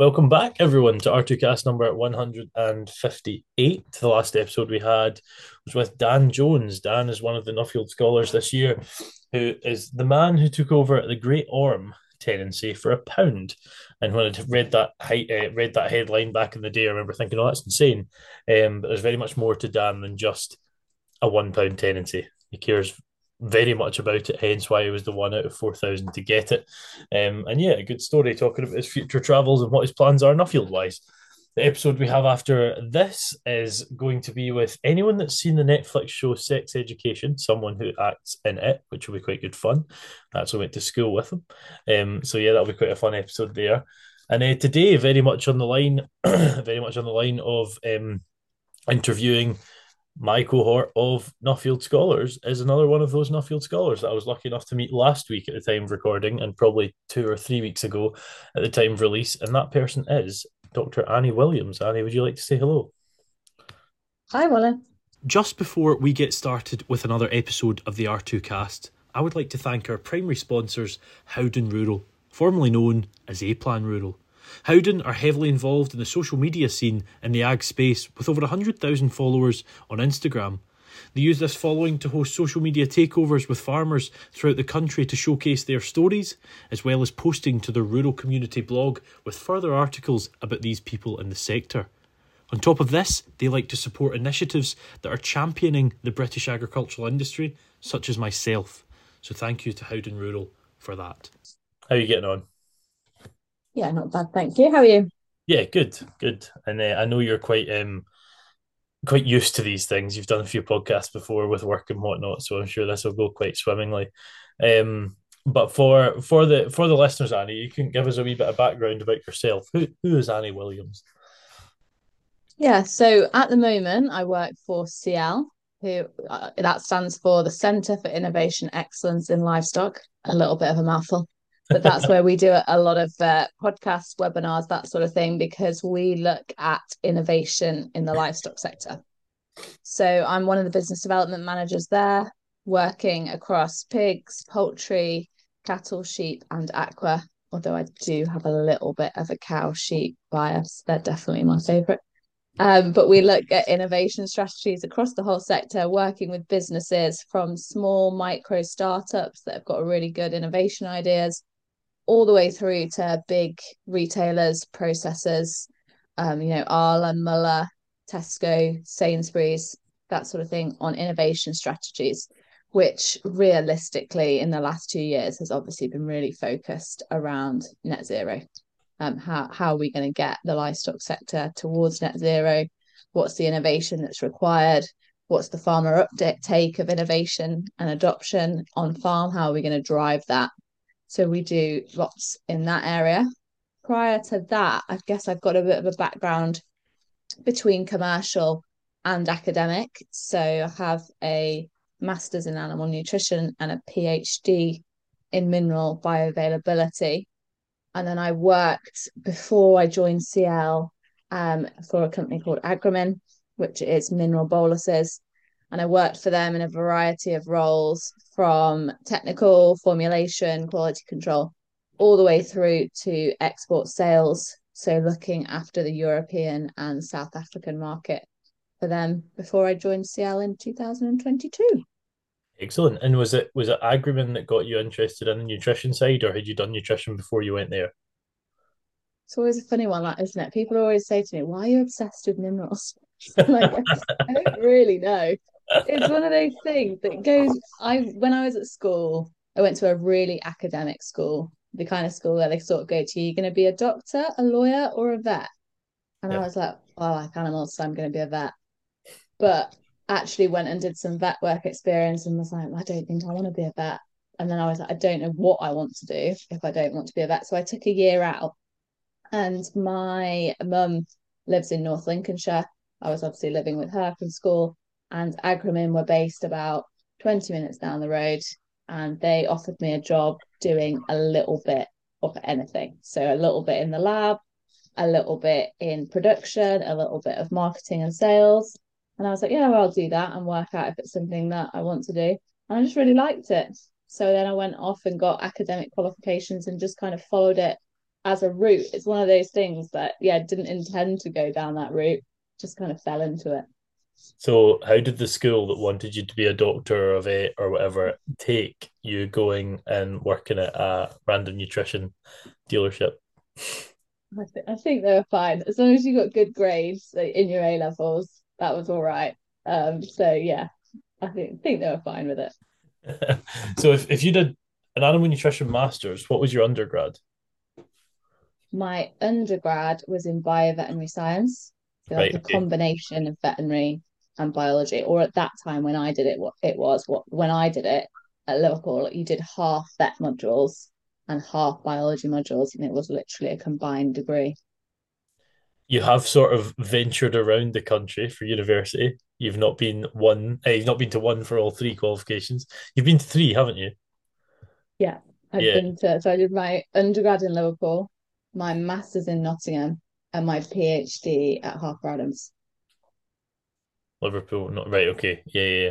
Welcome back, everyone, to R2Kast number 158. The last episode we had was with Dan Jones. Dan is one of the Nuffield scholars this year, who is the man who took over the Great Orme tenancy for a pound. And when I read that uh, read that headline back in the day, I remember thinking, "Oh, that's insane." Um, but there's very much more to Dan than just a one pound tenancy. He cares very much about it, hence why he was the one out of 4,000 to get it. Um, and yeah, a good story talking about his future travels and what his plans are Nuffield wise. The episode we have after this is going to be with anyone that's seen the Netflix show Sex Education, someone who acts in it, which will be quite good fun. That's went to school with him. Um, so yeah, that'll be quite a fun episode there. And uh, today, very much on the line, very much on the line of um, interviewing my cohort of Nuffield scholars is another one of those Nuffield scholars that I was lucky enough to meet last week at the time of recording and probably two or three weeks ago at the time of release. And that person is Dr. Annie Williams. Annie, would you like to say hello? Hi, Willen. Just before we get started with another episode of the R2Kast, I would like to thank our primary sponsors, Howden Rural, formerly known as A Plan Rural. Howden are heavily involved in the social media scene in the ag space with over 100,000 followers on Instagram. They use this following to host social media takeovers with farmers throughout the country to showcase their stories, as well as posting to their rural community blog with further articles about these people in the sector. On top of this, they like to support initiatives that are championing the British agricultural industry, such as myself. So thank you to Howden Rural for that. How are you getting on? Yeah, not bad, thank you. How are you? Yeah, good, good. And uh, I know you're quite um quite used to these things. You've done a few podcasts before with work and whatnot, so I'm sure this will go quite swimmingly. Um, but for for the for the listeners, Annie, you can give us a wee bit of background about yourself. Who who is Annie Williams? Yeah, so at the moment, I work for CIEL, who uh, that stands for the Centre for Innovation Excellence in Livestock. A little bit of a mouthful but that's where we do a lot of uh, podcasts, webinars, that sort of thing, because we look at innovation in the livestock sector. So I'm one of the business development managers there, working across pigs, poultry, cattle, sheep, and aqua. Although I do have a little bit of a cow sheep bias, they're definitely my favorite. Um, but we look at innovation strategies across the whole sector, working with businesses from small micro startups that have got really good innovation ideas all the way through to big retailers, processors, um, you know, Arla, Muller, Tesco, Sainsbury's, that sort of thing on innovation strategies, which realistically in the last two years has obviously been really focused around net zero. Um, how, how are we going to get the livestock sector towards net zero? What's the innovation that's required? What's the farmer uptake of innovation and adoption on farm? How are we going to drive that so we do lots in that area. Prior to that, I guess I've got a bit of a background between commercial and academic. So I have a master's in animal nutrition and a PhD in mineral bioavailability. And then I worked before I joined CIEL um, for a company called Agrimin, which is mineral boluses and I worked for them in a variety of roles from technical formulation, quality control, all the way through to export sales. So looking after the European and South African market for them before I joined CIEL in 2022. Excellent. And was it was it Agrimin that got you interested in the nutrition side, or had you done nutrition before you went there? It's always a funny one, that isn't it? People always say to me, "Why are you obsessed with minerals?" like I don't really know it's one of those things that goes. I when I was at school, I went to a really academic school, the kind of school where they sort of go to, you're going to be a doctor, a lawyer, or a vet. And yeah. I was like, oh, I like animals, so I'm going to be a vet. But actually went and did some vet work experience and was like, I don't think I want to be a vet. And then I was like, I don't know what I want to do if I don't want to be a vet. So I took a year out. And my mum lives in North Lincolnshire. I was obviously living with her from school and Agrimin were based about 20 minutes down the road and they offered me a job doing a little bit of anything. So a little bit in the lab, a little bit in production, a little bit of marketing and sales. And I was like, yeah, well, I'll do that and work out if it's something that I want to do. And I just really liked it. So then I went off and got academic qualifications and just kind of followed it as a route, it's one of those things that yeah, didn't intend to go down that route, just kind of fell into it. So, how did the school that wanted you to be a doctor or a vet or whatever take you going and working at a random nutrition dealership? I, th- I think they were fine as long as you got good grades in your A levels. That was all right. Um, so yeah, I think think they were fine with it. so, if if you did an animal nutrition masters, what was your undergrad? My undergrad was in bioveterinary science, so right, like a okay. combination of veterinary and biology. Or at that time when I did it, what it was what when I did it at Liverpool, you did half vet modules and half biology modules, and it was literally a combined degree. You have sort of ventured around the country for university. You've not been one. Uh, you've not been to one for all three qualifications. You've been to three, haven't you? Yeah, I've yeah. been to. So I did my undergrad in Liverpool, my master's in Nottingham, and my PhD at Harper Adams. Liverpool, not right. Okay, yeah, yeah. yeah.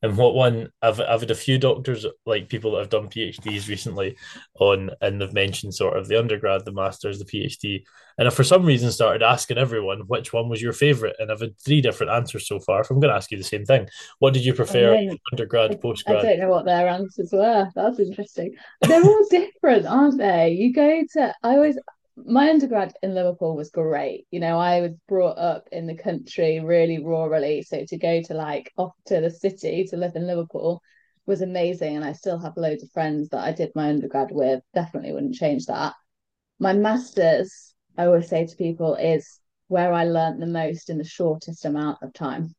And what one? I've I've had a few doctors, like people that have done PhDs recently, on and they've mentioned sort of the undergrad, the masters, the PhD, and I for some reason started asking everyone which one was your favorite, and I've had three different answers so far. So I'm going to ask you the same thing. What did you prefer, I mean, undergrad, postgrad? I don't know what their answers were. That's interesting. They're all different, aren't they? You go to. I always my undergrad in Liverpool was great. You know, I was brought up in the country really rurally. So to go to like off to the city to live in Liverpool was amazing. And I still have loads of friends that I did my undergrad with. Definitely wouldn't change that. My master's, I always say to people, is where I learned the most in the shortest amount of time.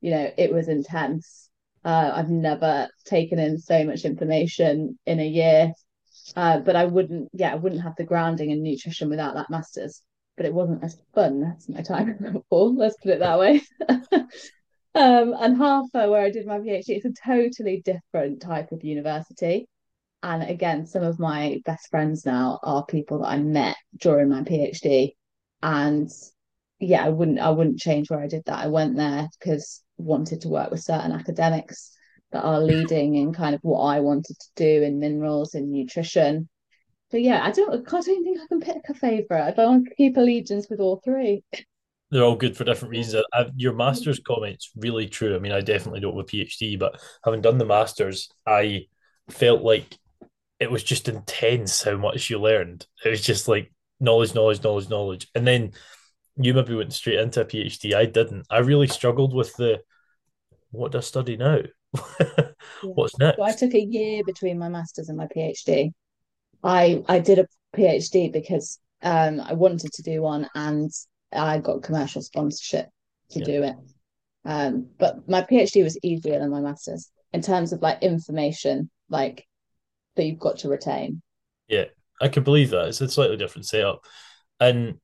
You know, it was intense. Uh, I've never taken in so much information in a year uh, but I wouldn't, yeah, I wouldn't have the grounding in nutrition without that master's. But it wasn't as fun as my time before. Let's put it that way. um, and Harper, where I did my PhD, it's a totally different type of university. And again, some of my best friends now are people that I met during my PhD. And yeah, I wouldn't I wouldn't change where I did that. I went there because wanted to work with certain academics that are leading in kind of what I wanted to do in minerals and nutrition. But yeah, I don't, I don't think I can pick a favorite. I don't want to keep allegiance with all three. They're all good for different reasons. I, your master's comments really true. I mean, I definitely don't have a PhD, but having done the master's, I felt like it was just intense how much you learned. It was just like knowledge, knowledge, knowledge, knowledge. And then you maybe went straight into a PhD. I didn't. I really struggled with the what do I study now? What's next? So I took a year between my master's and my PhD. I I did a PhD because um, I wanted to do one and I got commercial sponsorship to yeah. do it. Um, but my PhD was easier than my master's in terms of like information, like that you've got to retain. Yeah, I can believe that. It's a slightly different setup. And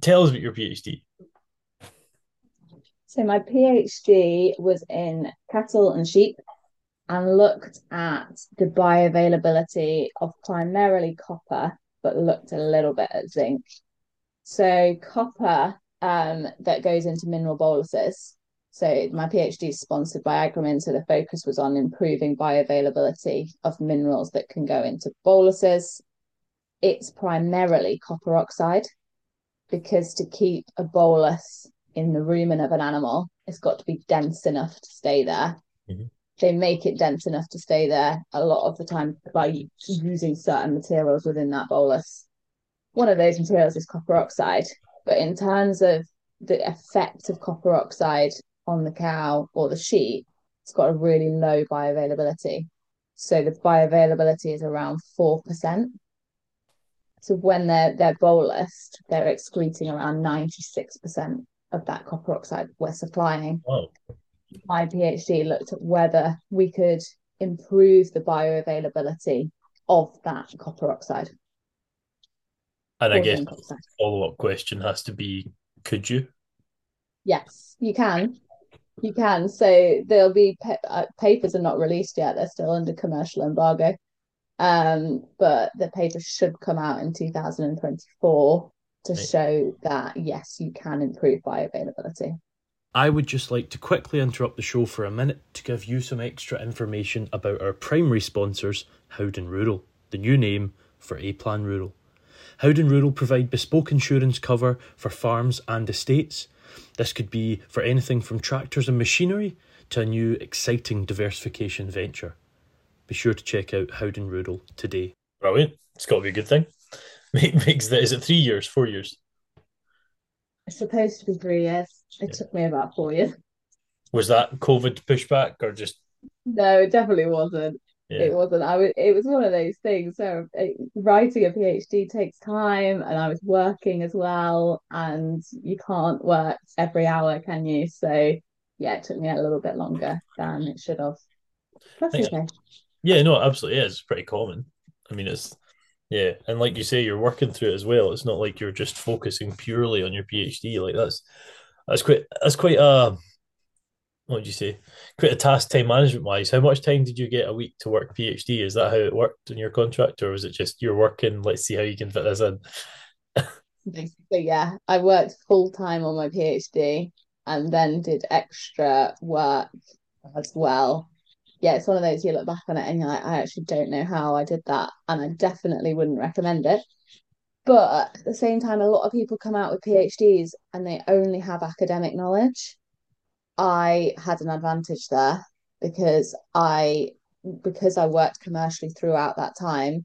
tell us about your PhD. So my PhD was in cattle and sheep and looked at the bioavailability of primarily copper, but looked a little bit at zinc. So copper um, that goes into mineral boluses. So my PhD is sponsored by Agrimin, so the focus was on improving bioavailability of minerals that can go into boluses. It's primarily copper oxide because to keep a bolus in the rumen of an animal, it's got to be dense enough to stay there. Mm-hmm. They make it dense enough to stay there a lot of the time by using certain materials within that bolus. One of those materials is copper oxide. But in terms of the effect of copper oxide on the cow or the sheep, it's got a really low bioavailability. So the bioavailability is around 4%. So when they're they're bolused, they're excreting around 96% of that copper oxide we're supplying. Oh. My PhD looked at whether we could improve the bioavailability of that copper oxide. And I guess follow up question has to be could you? Yes, you can. You can. So there'll be pa- uh, papers are not released yet. They're still under commercial embargo. Um, but the paper should come out in 2024 to right. show that yes, you can improve bioavailability. I would just like to quickly interrupt the show for a minute to give you some extra information about our primary sponsors, Howden Rural, the new name for A Plan Rural. Howden Rural provide bespoke insurance cover for farms and estates. This could be for anything from tractors and machinery to a new exciting diversification venture. Be sure to check out Howden Rural today. Brilliant. It's got to be a good thing. Makes that is it three years, four years? It's supposed to be three years. It yeah. took me about four years. Was that COVID pushback or just? No, it definitely wasn't. Yeah. It wasn't. I was. It was one of those things. So it, writing a PhD takes time, and I was working as well, and you can't work every hour, can you? So yeah, it took me a little bit longer than it should have. That's okay. Yeah, no, absolutely. Yeah, it's pretty common. I mean, it's yeah, and like you say, you're working through it as well. It's not like you're just focusing purely on your PhD. Like that's that's quite that's quite a what would you say? Quite a task time management wise. How much time did you get a week to work PhD? Is that how it worked in your contract, or was it just you're working? Let's see how you can fit this in. Basically, yeah, I worked full time on my PhD and then did extra work as well. Yeah, it's one of those you look back on it and you're like, I actually don't know how I did that, and I definitely wouldn't recommend it. But at the same time, a lot of people come out with PhDs and they only have academic knowledge I had an advantage there because I because I worked commercially throughout that time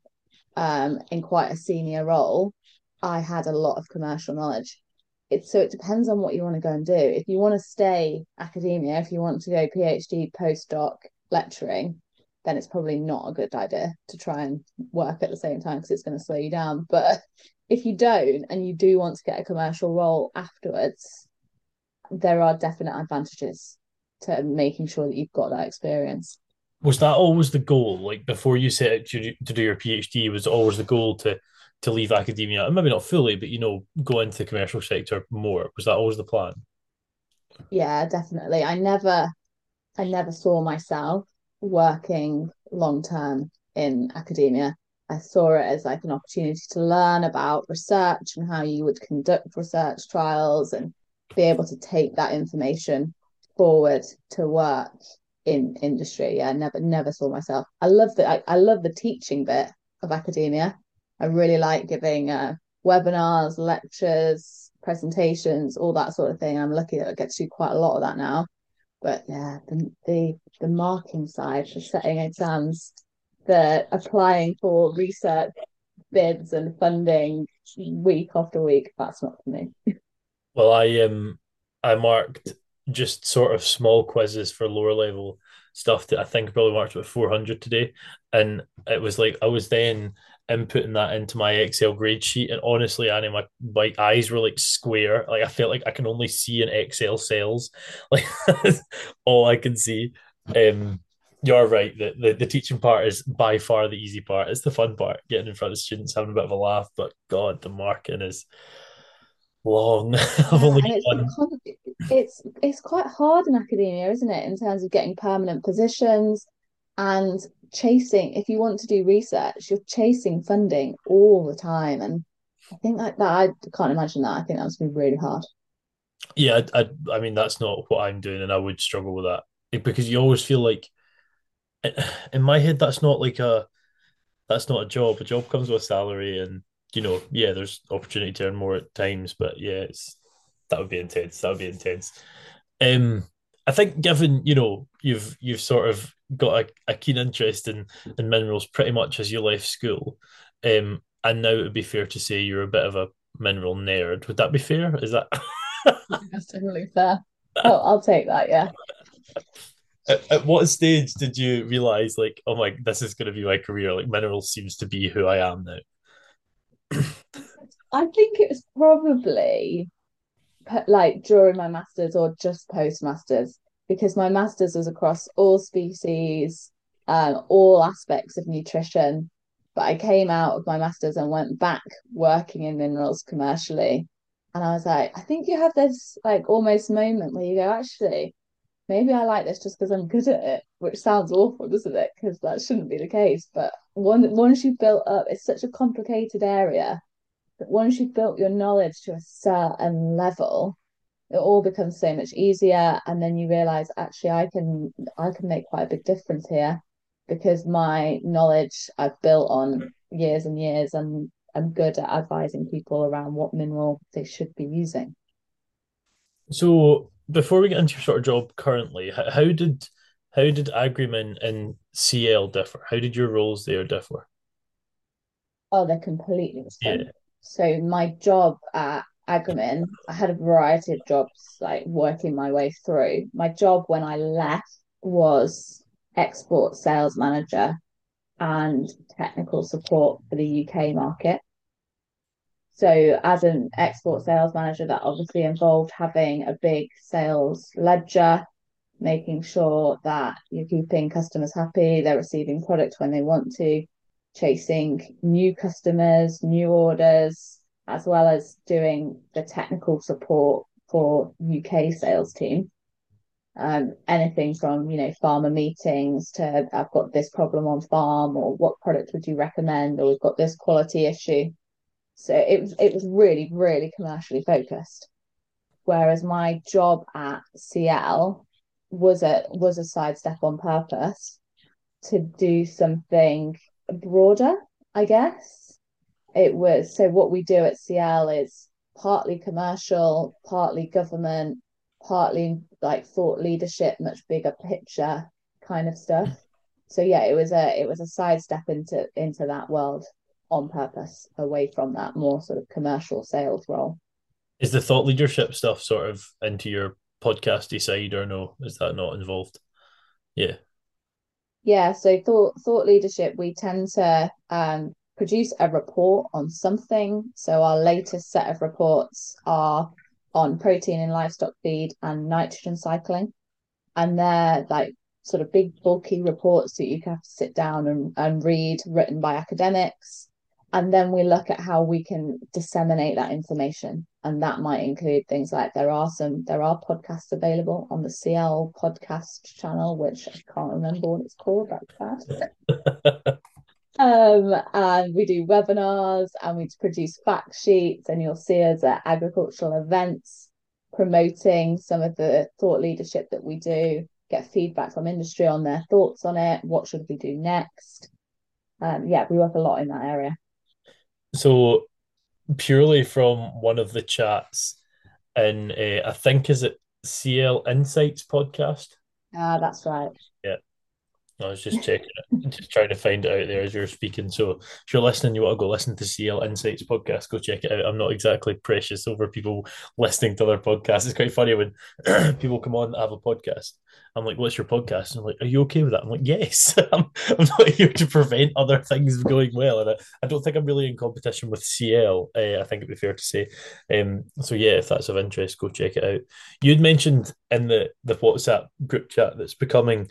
um, in quite a senior role, I had a lot of commercial knowledge. It's so it depends on what you want to go and do. If you want to stay academia, if you want to go PhD, postdoc, lecturing, then it's probably not a good idea to try and work at the same time because it's going to slow you down. But if you don't and you do want to get a commercial role afterwards, there are definite advantages to making sure that you've got that experience. Was that always the goal? Like before you set out to, to do your PhD, was always the goal to to leave academia, and maybe not fully, but you know, go into the commercial sector more? Was that always the plan? Yeah, definitely. I never, I never saw myself working long term in academia. I saw it as like an opportunity to learn about research and how you would conduct research trials and be able to take that information forward to work in industry. Yeah, I never never saw myself. I love the I, I love the teaching bit of academia. I really like giving uh, webinars, lectures, presentations, all that sort of thing. I'm lucky that I get to do quite a lot of that now. But yeah, the the, the marking side, the setting exams, the applying for research bids and funding week after week, that's not for me. Well, I um I marked just sort of small quizzes for lower level stuff that I think probably marked about 400 today. And it was like I was then inputting that into my Excel grade sheet. And honestly, Annie, my, my eyes were like square. Like I felt like I can only see in Excel cells. Like all I can see. Um you're right. The, the the teaching part is by far the easy part. It's the fun part, getting in front of students, having a bit of a laugh. But God, the marking is long. I've only it's, one. it's it's quite hard in academia, isn't it, in terms of getting permanent positions and chasing. If you want to do research, you're chasing funding all the time, and I think like that. I can't imagine that. I think that must be really hard. Yeah, I, I, I mean that's not what I'm doing, and I would struggle with that because you always feel like, in my head, that's not like a, that's not a job. A job comes with salary, and you know, yeah, there's opportunity to earn more at times, but yeah, it's that would be intense. That would be intense. Um, I think given you know you've you've sort of got a, a keen interest in in minerals pretty much as you left school, um, and now it would be fair to say you're a bit of a mineral nerd. Would that be fair? Is that? That's totally fair. Oh, I'll take that. Yeah. At, at, what stage did you realize, like, oh my, this is going to be my career? Like, minerals seems to be who I am now. I think it was probably like during my masters or just post masters because my masters was across all species, um, all aspects of nutrition. But I came out of my masters and went back working in minerals commercially, and I was like, I think you have this like almost moment where you go, actually, maybe I like this just because I'm good at it, which sounds awful, doesn't it? Because that shouldn't be the case. But one, once you've built up, it's such a complicated area once you've built your knowledge to a certain level, it all becomes so much easier. And then you realize, actually, I can, I can make quite a big difference here because my knowledge I've built on years and years and I'm good at advising people around what mineral they should be using. So before we get into your sort of job currently, how did how did Agrimin and CIEL differ? How did your roles there differ? Oh, they're completely different. Yeah. So my job at Agrimin, I had a variety of jobs, like working my way through. My job when I left was export sales manager and technical support for the UK market. So, as an export sales manager, that obviously involved having a big sales ledger, making sure that you're keeping customers happy, they're receiving product when they want to, chasing new customers, new orders, as well as doing the technical support for UK sales team. Um, anything from you know farmer meetings to I've got this problem on farm or what product would you recommend or we've got this quality issue. So it was it was really really commercially focused. Whereas my job at CIEL was a was a sidestep on purpose to do something broader, I guess. It was so what we do at CIEL is partly commercial, partly government, partly like thought leadership, much bigger picture kind of stuff. So yeah, it was a it was a sidestep into into that world on purpose, away from that more sort of commercial sales role. Is the thought leadership stuff sort of into your podcasty side or no? Is that not involved? Yeah. Yeah, so thought thought leadership, we tend to um, produce a report on something. So our latest set of reports are on protein in livestock feed and nitrogen cycling. And they're like sort of big bulky reports that you have to sit down and, and read written by academics. And then we look at how we can disseminate that information. And that might include things like there are some there are podcasts available on the CIEL podcast channel, which I can't remember what it's called. That's bad. um, and we do webinars and we produce fact sheets, and you'll see us at agricultural events promoting some of the thought leadership that we do, get feedback from industry on their thoughts on it, what should we do next. Um, yeah, we work a lot in that area. So, purely from one of the chats in, uh, I think, is it CIEL Insights podcast? Ah, that's right. I was just checking it, just trying to find it out there as you're speaking. So if you're listening, you want to go listen to CIEL Insights podcast, go check it out. I'm not exactly precious over people listening to other podcasts. It's quite funny when people come on that have a podcast. I'm like, what's your podcast? And I'm like, are you okay with that? I'm like, yes. I'm, I'm not here to prevent other things going well. And I, I don't think I'm really in competition with CIEL. Uh, I think it'd be fair to say. Um, so yeah, if that's of interest, go check it out. You'd mentioned in the, the WhatsApp group chat that's becoming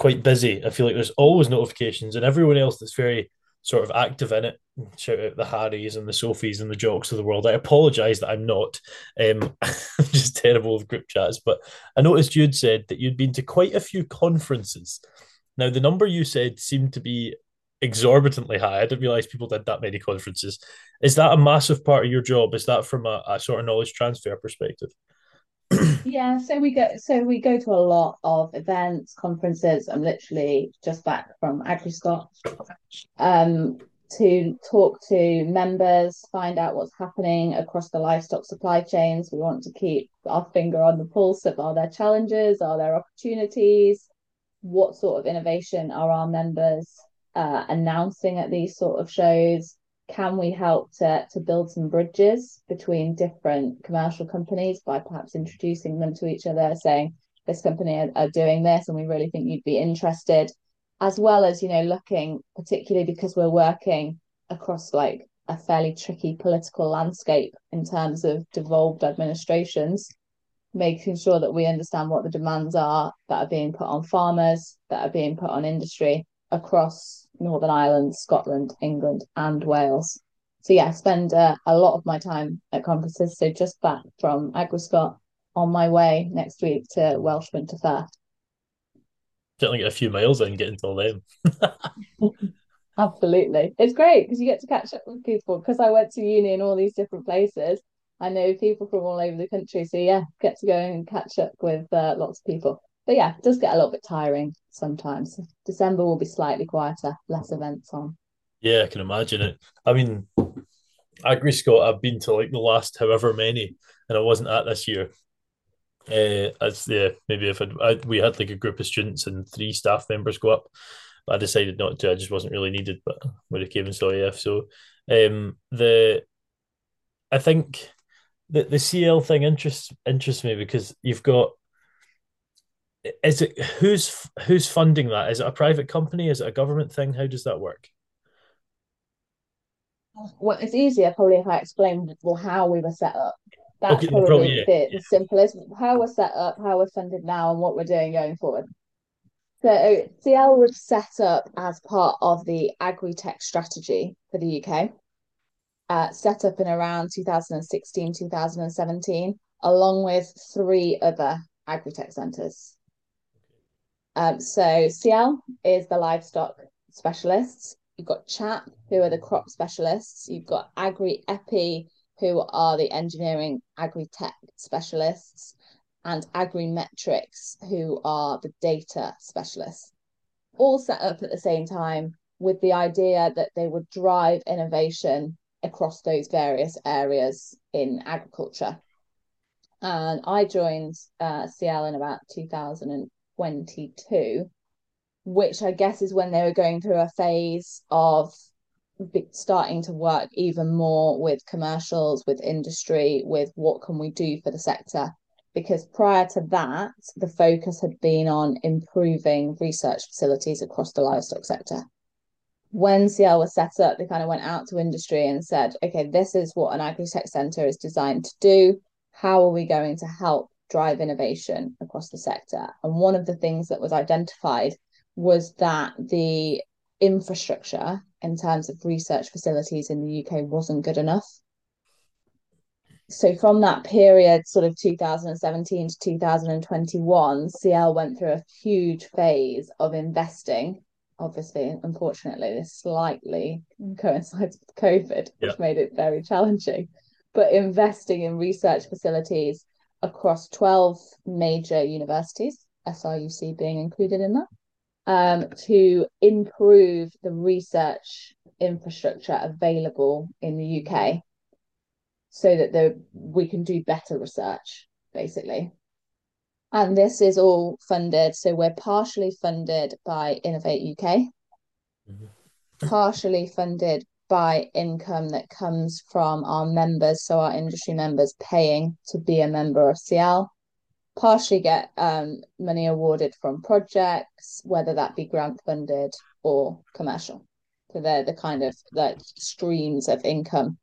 quite busy. I feel like there's always notifications, and everyone else that's very sort of active in it. Shout out the Harrys and the Sophies and the Jocks of the world. I apologise that I'm not. Um, I'm just terrible with group chats. But I noticed you'd said that you'd been to quite a few conferences. Now, the number you said seemed to be exorbitantly high. I didn't realize people did that many conferences. Is that a massive part of your job? Is that from a, a sort of knowledge transfer perspective? Yeah, so we go so we go to a lot of events, conferences. I'm literally just back from AgriScot um, to talk to members, find out what's happening across the livestock supply chains. We want to keep our finger on the pulse of are there challenges, are there opportunities, what sort of innovation are our members uh, announcing at these sort of shows can we help to, to build some bridges between different commercial companies by perhaps introducing them to each other, saying this company are, are doing this and we really think you'd be interested, as well as, you know, looking particularly because we're working across like a fairly tricky political landscape in terms of devolved administrations, making sure that we understand what the demands are that are being put on farmers, that are being put on industry across Northern Ireland, Scotland, England, and Wales. So yeah, I spend uh, a lot of my time at conferences. So just back from AgriScot on my way next week to Welsh Winter Fair. Certainly get a few miles in getting to them. Absolutely. It's great because you get to catch up with people. Because I went to uni in all these different places, I know people from all over the country. So yeah, get to go and catch up with uh, lots of people but yeah, it does get a little bit tiring sometimes. December will be slightly quieter, less events on. Yeah, I can imagine it. I mean, AgriScot, I've been to like the last however many, and I wasn't at this year. Uh, as yeah, maybe if I'd, I, we had like a group of students and three staff members go up, I decided not to. I just wasn't really needed, but would have came and saw you. So, um, the I think the the CIEL thing interests interests me because you've got is it who's who's funding that? Is it a private company? Is it a government thing? How does that work? Well, it's easier probably if I explain well how we were set up. That's Okay, probably, probably yeah. the, yeah. simplest how we're set up, how we're funded now, and what we're doing going forward. So CIEL was set up as part of the agri-tech strategy for the UK, uh, set up in around 2016, 2017, along with three other agri-tech centres. Um, so CIEL is the livestock specialists. You've got CHAP, who are the crop specialists. You've got Agri Epi, who are the engineering agri tech specialists, and Agri Metrics, who are the data specialists. All set up at the same time with the idea that they would drive innovation across those various areas in agriculture. And I joined uh, CIEL in about 2000 22, which I guess is when they were going through a phase of starting to work even more with commercials, with industry, with what can we do for the sector. Because prior to that, the focus had been on improving research facilities across the livestock sector. When CIEL was set up, they kind of went out to industry and said, okay, this is what an agri-tech centre is designed to do. How are we going to help drive innovation across the sector. And one of the things that was identified was that the infrastructure in terms of research facilities in the UK wasn't good enough. So from that period, sort of 2017 to 2021, CIEL went through a huge phase of investing. Obviously, unfortunately, this slightly coincides with COVID, which yeah. made it very challenging. But investing in research facilities across 12 major universities, SRUC being included in that, um, to improve the research infrastructure available in the UK so that the, we can do better research, basically. And this is all funded. So we're partially funded by Innovate UK, mm-hmm. partially funded by income that comes from our members, so our industry members paying to be a member of CIEL. Partially get um, money awarded from projects, whether that be grant funded or commercial. So they're the kind of like streams of income.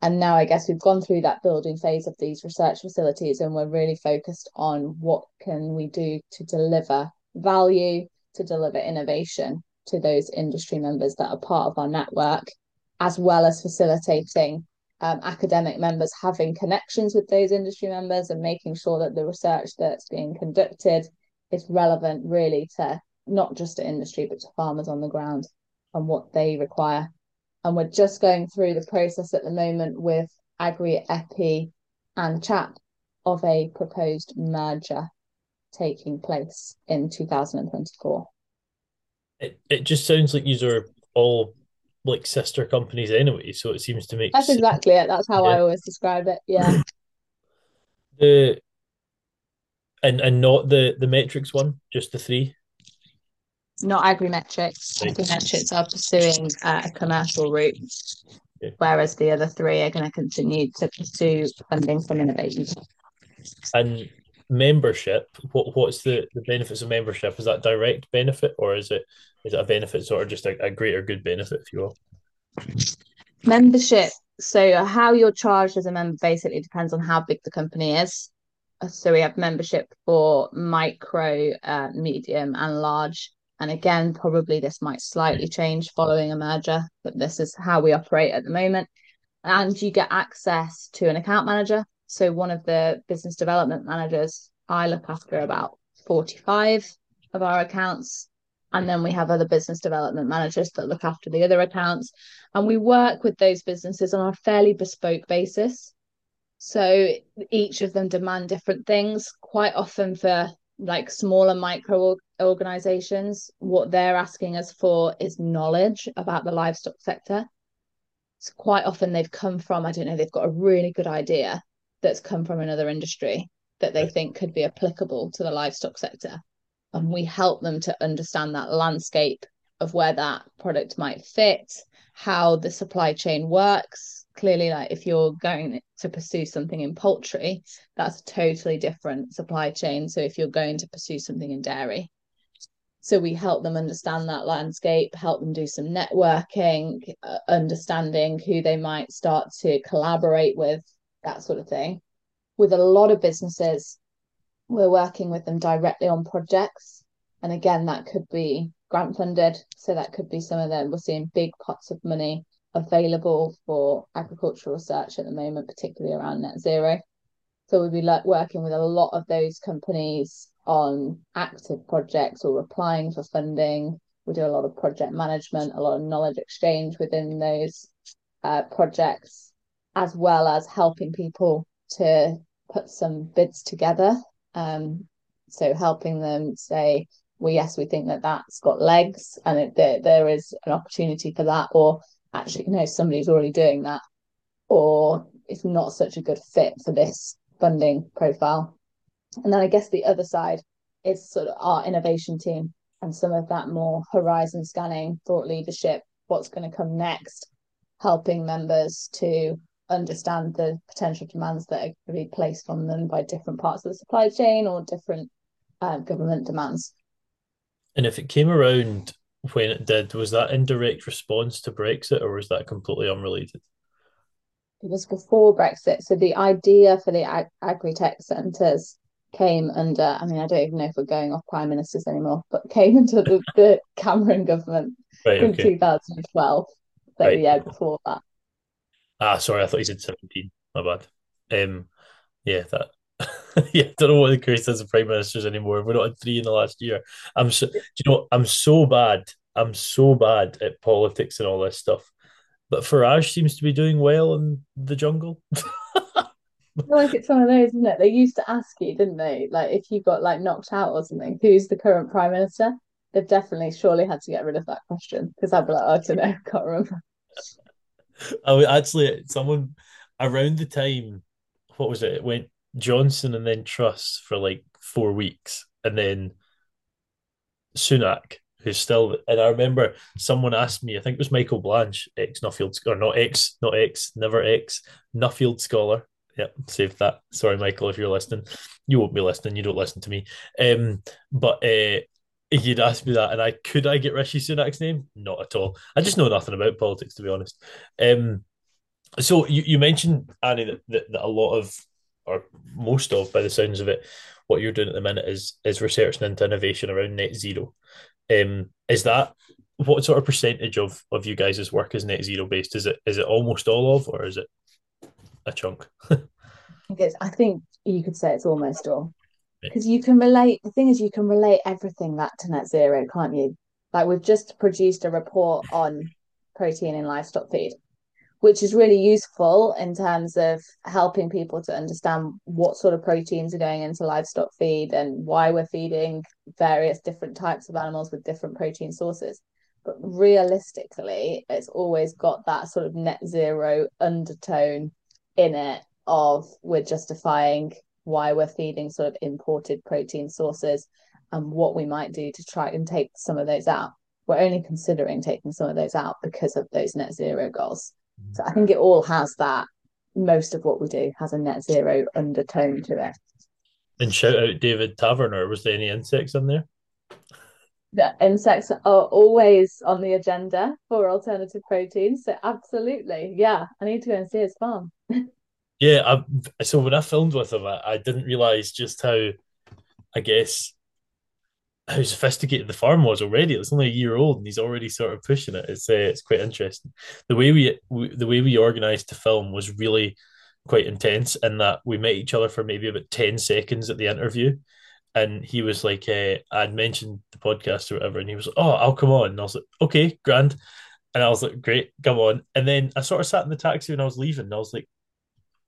And now I guess we've gone through that building phase of these research facilities and we're really focused on what can we do to deliver value, to deliver innovation to those industry members that are part of our network as well as facilitating um, academic members having connections with those industry members and making sure that the research that's being conducted is relevant really to not just to industry but to farmers on the ground and what they require. And we're just going through the process at the moment with Agri Epi and CHAP of a proposed merger taking place in 2024. It, it just sounds like these are all like sister companies anyway, so it seems to make That's sense. exactly it. That's how yeah. I always describe it. Yeah. the and and not the the metrics one, just the three. Not agrimetrics. Right. Agrimetrics are pursuing uh, a commercial route, whereas the other three are going to continue to pursue funding from innovation. And membership, what what's the the benefits of membership? Is that direct benefit or is it is it a benefit sort of just a, a greater good benefit, if you will? Membership. So how you're charged as a member basically depends on how big the company is. So we have membership for micro, uh, medium, and large. And again, probably this might slightly change following a merger, but this is how we operate at the moment. And you get access to an account manager. So one of the business development managers, I look after about 45 of our accounts and then we have other business development managers that look after the other accounts. And we work with those businesses on a fairly bespoke basis. So each of them demand different things. Quite often for like smaller micro organizations, what they're asking us for is knowledge about the livestock sector. So quite often they've come from, I don't know, they've got a really good idea that's come from another industry that they think could be applicable to the livestock sector. And we help them to understand that landscape of where that product might fit, how the supply chain works. Clearly, like if you're going to pursue something in poultry, that's a totally different supply chain. So if you're going to pursue something in dairy, so we help them understand that landscape, help them do some networking, uh, understanding who they might start to collaborate with, that sort of thing. With a lot of businesses, we're working with them directly on projects. And again, that could be grant funded. So that could be some of them. We're seeing big pots of money available for agricultural research at the moment, particularly around net zero. So we'll be like working with a lot of those companies on active projects or applying for funding. We do a lot of project management, a lot of knowledge exchange within those uh, projects, as well as helping people to put some bids together. Um, so helping them say, well, yes, we think that that's got legs and it, there, there is an opportunity for that, or actually, you know, somebody's already doing that, or it's not such a good fit for this funding profile. And then I guess the other side is sort of our innovation team and some of that more horizon scanning, thought leadership, what's going to come next, helping members to understand the potential demands that are going to be placed on them by different parts of the supply chain or different uh, government demands. And if it came around when it did, was that in direct response to Brexit or was that completely unrelated? It was before Brexit. So the idea for the ag- agri-tech centres came under, I mean, I don't even know if we're going off prime ministers anymore, but came into the, the Cameron government right, in okay. 2012. So right. yeah, before that. Ah, sorry, I thought you said 17. My bad. Um, yeah, that. yeah, I don't know what the is of prime ministers anymore. We're not at three in the last year. I'm so, you know, I'm so bad. I'm so bad at politics and all this stuff. But Farage seems to be doing well in the jungle. like it's one of those, isn't it? They used to ask you, didn't they? Like if you got like knocked out or something, who's the current prime minister? They've definitely surely had to get rid of that question because I'd be like, oh, I don't know, can't remember. I actually, someone around the time, what was it? It went Johnson and then Truss for like four weeks, and then Sunak, who's still. And I remember someone asked me, I think it was Michael Blanche, ex Nuffield or not ex, not ex, never ex Nuffield scholar. Yep, save that. Sorry, Michael, if you're listening. You won't be listening. You don't listen to me. Um, but uh, you'd ask me that, and I could I get Rishi Sunak's name? Not at all. I just know nothing about politics, to be honest. Um, so you, you mentioned Annie that, that, that a lot of, or most of, by the sounds of it, what you're doing at the minute is is researching into innovation around net zero. Um, is that what sort of percentage of of you guys' work is net zero based? Is it is it almost all of, or is it a chunk? I think you could say it's almost all because you can relate the thing is you can relate everything back to net zero can't you? Like we've just produced a report on protein in livestock feed which is really useful in terms of helping people to understand what sort of proteins are going into livestock feed and why we're feeding various different types of animals with different protein sources. But realistically it's always got that sort of net zero undertone in it of we're justifying why we're feeding sort of imported protein sources and what we might do to try and take some of those out. We're only considering taking some of those out because of those net zero goals. So I think it all has that. Most of what we do has a net zero undertone to it. And shout out David Taverner. Was there any insects in there? The insects are always on the agenda for alternative proteins. So absolutely, yeah, I need to go and see his farm. Yeah, I, so when I filmed with him, I, I didn't realize just how, I guess, how sophisticated the farm was already. It's only a year old, and he's already sort of pushing it. It's uh, it's quite interesting. The way we, we the way we organized the film was really quite intense, in that we met each other for maybe about ten seconds at the interview, and he was like, uh, I'd mentioned the podcast or whatever, and he was like, "Oh, I'll come on," and I was like, "Okay, grand." And I was like, great, come on. And then I sort of sat in the taxi when I was leaving, and I was like,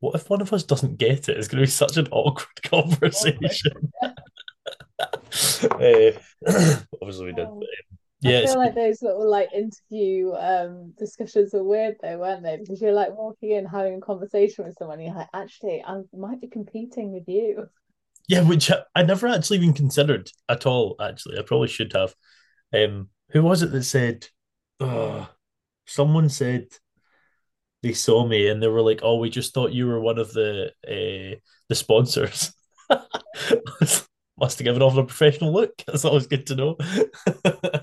what if one of us doesn't get it? It's going to be such an awkward conversation. uh, obviously, we did. But, um, Yeah, I feel like those little like interview um discussions were weird though, weren't they? Because you're like walking in having a conversation with someone, you're like, actually, I might be competing with you. yeah, which I, I never actually even considered at all. Actually, I probably should have. Um, who was it that said? Oh, someone said they saw me and they were like, "Oh, we just thought you were one of the uh, the sponsors." Must have given off a professional look. That's always good to know.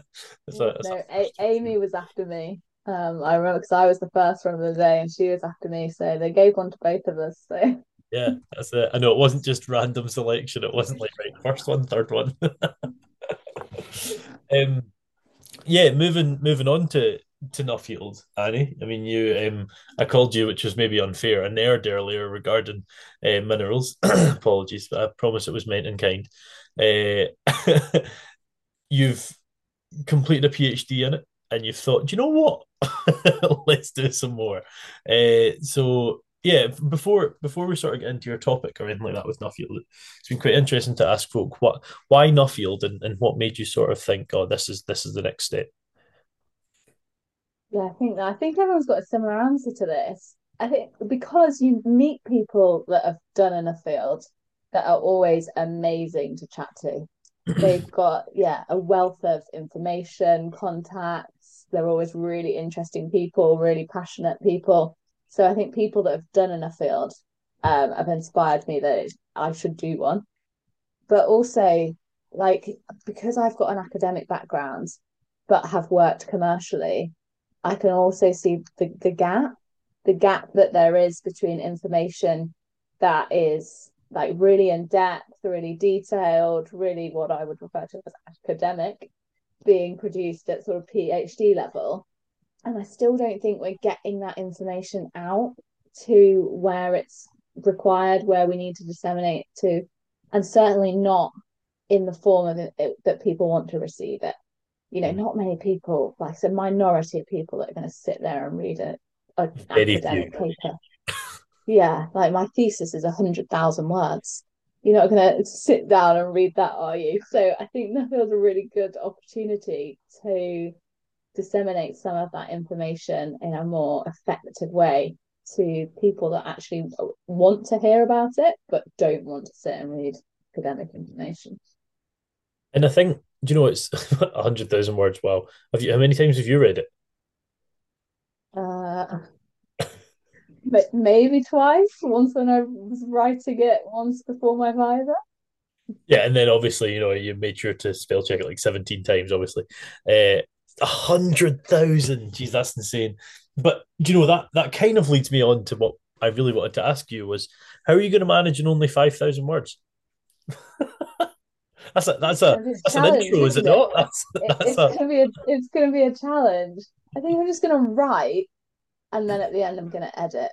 So, no, a- Amy was after me. Um, I remember because I was the first one of the day and she was after me, so they gave one to both of us. So yeah, that's it. I know it wasn't just random selection. It wasn't like right first one, third one. um, yeah, moving moving on to to Nuffield, Annie. I mean, you um, I called you, which was maybe unfair, a nerd earlier regarding uh, minerals. Apologies, but I promise it was meant in kind. Uh, you've completed a PhD in it, and you've thought, do you know what? Let's do some more. Uh, so yeah, before before we sort of get into your topic or anything like that with Nuffield, it's been quite interesting to ask folk what why Nuffield and, and what made you sort of think, oh, this is this is the next step. Yeah, I think I think everyone's got a similar answer to this. I think because you meet people that have done an Nuffield that are always amazing to chat to. They've got yeah a wealth of information, contacts. They're always really interesting people, really passionate people. So I think people that have done an Nuffield um, have inspired me that I should do one. But also, like because I've got an academic background, but have worked commercially, I can also see the, the gap, the gap that there is between information that is like really in depth, really detailed, really what I would refer to as academic, being produced at sort of PhD level. And I still don't think we're getting that information out to where it's required, where we need to disseminate to, and certainly not in the form of it, that people want to receive it you know, mm. not many people, like it's a minority of people that are going to sit there and read a, a academic paper. yeah, like my thesis is a hundred thousand words. You're not going to sit down and read that, are you? So I think that feels a really good opportunity to disseminate some of that information in a more effective way to people that actually want to hear about it but don't want to sit and read academic information. And I think do you know it's a hundred thousand words? Wow. Have you? How many times have you read it? Uh, maybe twice. Once when I was writing it, once before my Viva. Yeah, and then obviously, you know, you made sure to spell check it like seventeen times. Obviously, uh, a hundred thousand. Jeez, that's insane. But do you know that that kind of leads me on to what I really wanted to ask you was how are you going to manage in only five thousand words? That's a that's a that's an intro, is it, it not? That's, that's it's a... gonna be a it's gonna be a challenge. I think I'm just gonna write, and then at the end I'm gonna edit.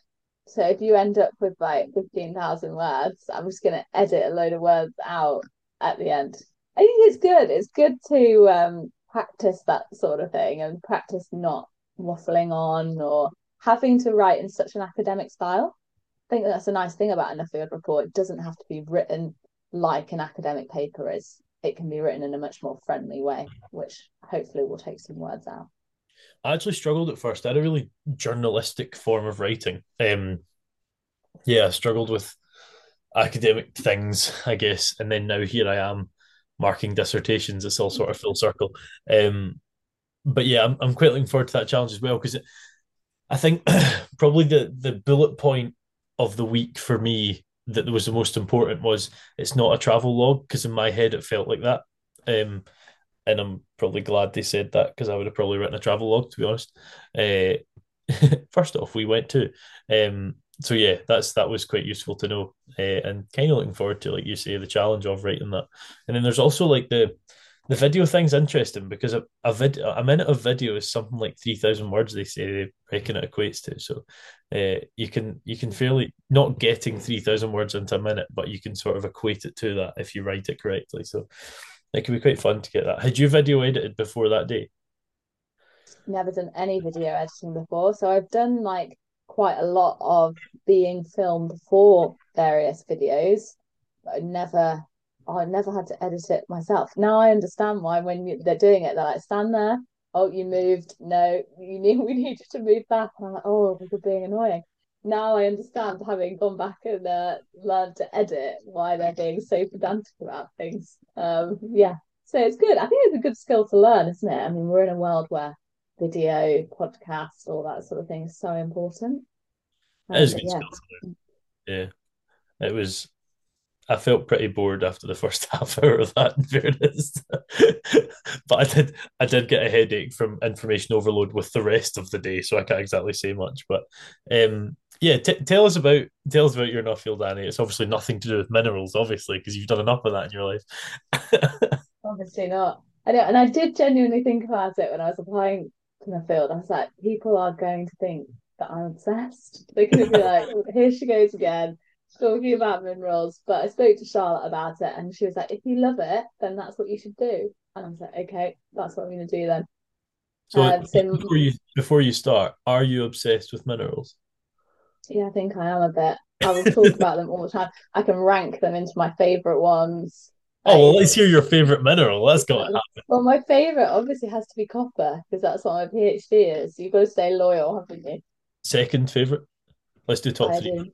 So if you end up with like fifteen thousand words, I'm just gonna edit a load of words out at the end. I think it's good. It's good to um, practice that sort of thing and practice not waffling on or having to write in such an academic style. I think that's a nice thing about an Nuffield report. It doesn't have to be written like an academic paper is, it can be written in a much more friendly way, which hopefully will take some words out. I actually struggled at first. I had a really journalistic form of writing. Um, yeah, I struggled with academic things, I guess, and then now here I am marking dissertations. It's all sort of full circle. Um, but yeah, I'm I'm quite looking forward to that challenge as well because I think probably the the bullet point of the week for me that was the most important was it's not a travel log because in my head it felt like that. Um, and I'm probably glad they said that because I would have probably written a travel log to be honest. Uh, first off, we went to, um, so yeah, that's that was quite useful to know, uh, and kind of looking forward to like you say the challenge of writing that. And then there's also like the the video thing's interesting because a, a video a minute of video is something like three thousand words. They say they reckon it equates to. So uh, you can you can fairly not getting three thousand words into a minute, but you can sort of equate it to that if you write it correctly. So it can be quite fun to get that. Had you video edited before that day? Never done any video editing before, so I've done like quite a lot of being filmed for various videos, but I never oh, I never had to edit it myself. Now I understand why when you, they're doing it, they're like, stand there. Oh, you moved. No, you need we need you to move back. And I'm like, oh, we're being annoying. Now I understand, having gone back and uh, learned to edit, why they're being so pedantic about things. Um, yeah, so it's good. I think it's a good skill to learn, isn't it? I mean, we're in a world where video, podcast, all that sort of thing is so important. Um, it is good yeah. skill Yeah, it was I felt pretty bored after the first half hour of that, in fairness. but I did I did get a headache from information overload with the rest of the day, so I can't exactly say much. But um, yeah, t- tell us about tell us about your Nuffield, Annie. It's obviously nothing to do with minerals, obviously, because you've done enough of that in your life. obviously not. I know, and I did genuinely think about it when I was applying to Nuffield. I was like, people are going to think that I'm obsessed. They're going to be like, here she goes again talking about minerals, but I spoke to Charlotte about it and she was like, if you love it, then that's what you should do. And I was like, okay, that's what I'm going to do then. So, um, so before you before you start, are you obsessed with minerals? Yeah, I think I am a bit. I will talk about them all the time. I can rank them into my favorite ones. Oh, well, let's hear your favorite mineral. Let's go. Well, my favorite obviously has to be copper because that's what my PhD is. You've got to stay loyal, haven't you? Second favorite. Let's do top three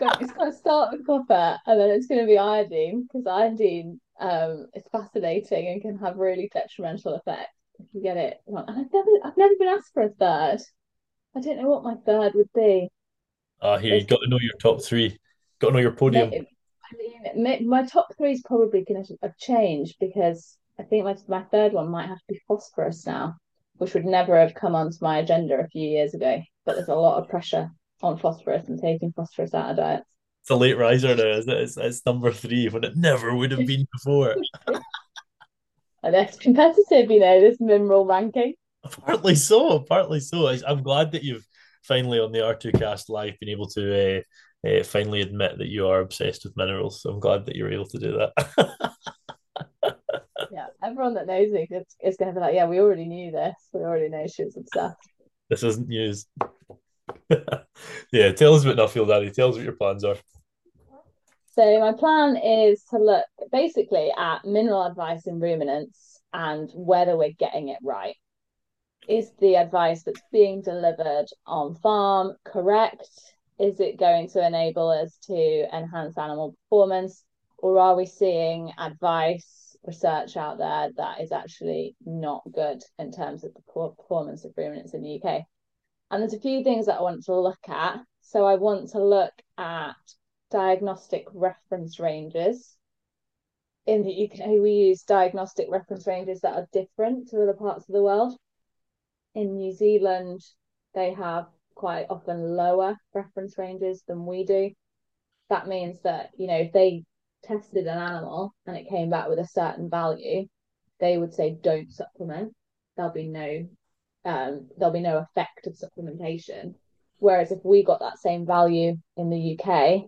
it's going to start with copper and then it's going to be iodine because iodine um is fascinating and can have really detrimental effects if you get it wrong. And I've never I've never been asked for a third. I don't know what my third would be. Ah, uh, here you've got to know your top three. Got to know your podium. I mean, my top three is probably going to have changed because I think my my third one might have to be phosphorus now, which would never have come onto my agenda a few years ago. But there's a lot of pressure on phosphorus and taking phosphorus out of diets. It's a late riser now, is it? It's, it's number three when it never would have been before. and it's competitive, you know, this mineral ranking. Partly so, partly so. I'm glad that you've finally on the R2Kast Live been able to uh, uh, finally admit that you are obsessed with minerals. So I'm glad that you're able to do that. yeah, everyone that knows me is, is going to be like, yeah, we already knew this. We already know she was obsessed. This isn't news. yeah, tell us about Nuffield, Annie. Tell us what your plans are. So my plan is to look basically at mineral advice in ruminants and whether we're getting it right. Is the advice that's being delivered on farm correct? Is it going to enable us to enhance animal performance? Or are we seeing advice, research out there that is actually not good in terms of the performance of ruminants in the UK? And there's a few things that I want to look at. So I want to look at diagnostic reference ranges. In the UK, we use diagnostic reference ranges that are different to other parts of the world. In New Zealand, they have quite often lower reference ranges than we do. That means that, you know, if they tested an animal and it came back with a certain value, they would say don't supplement. There'll be no um, there'll be no effect of supplementation. Whereas if we got that same value in the UK,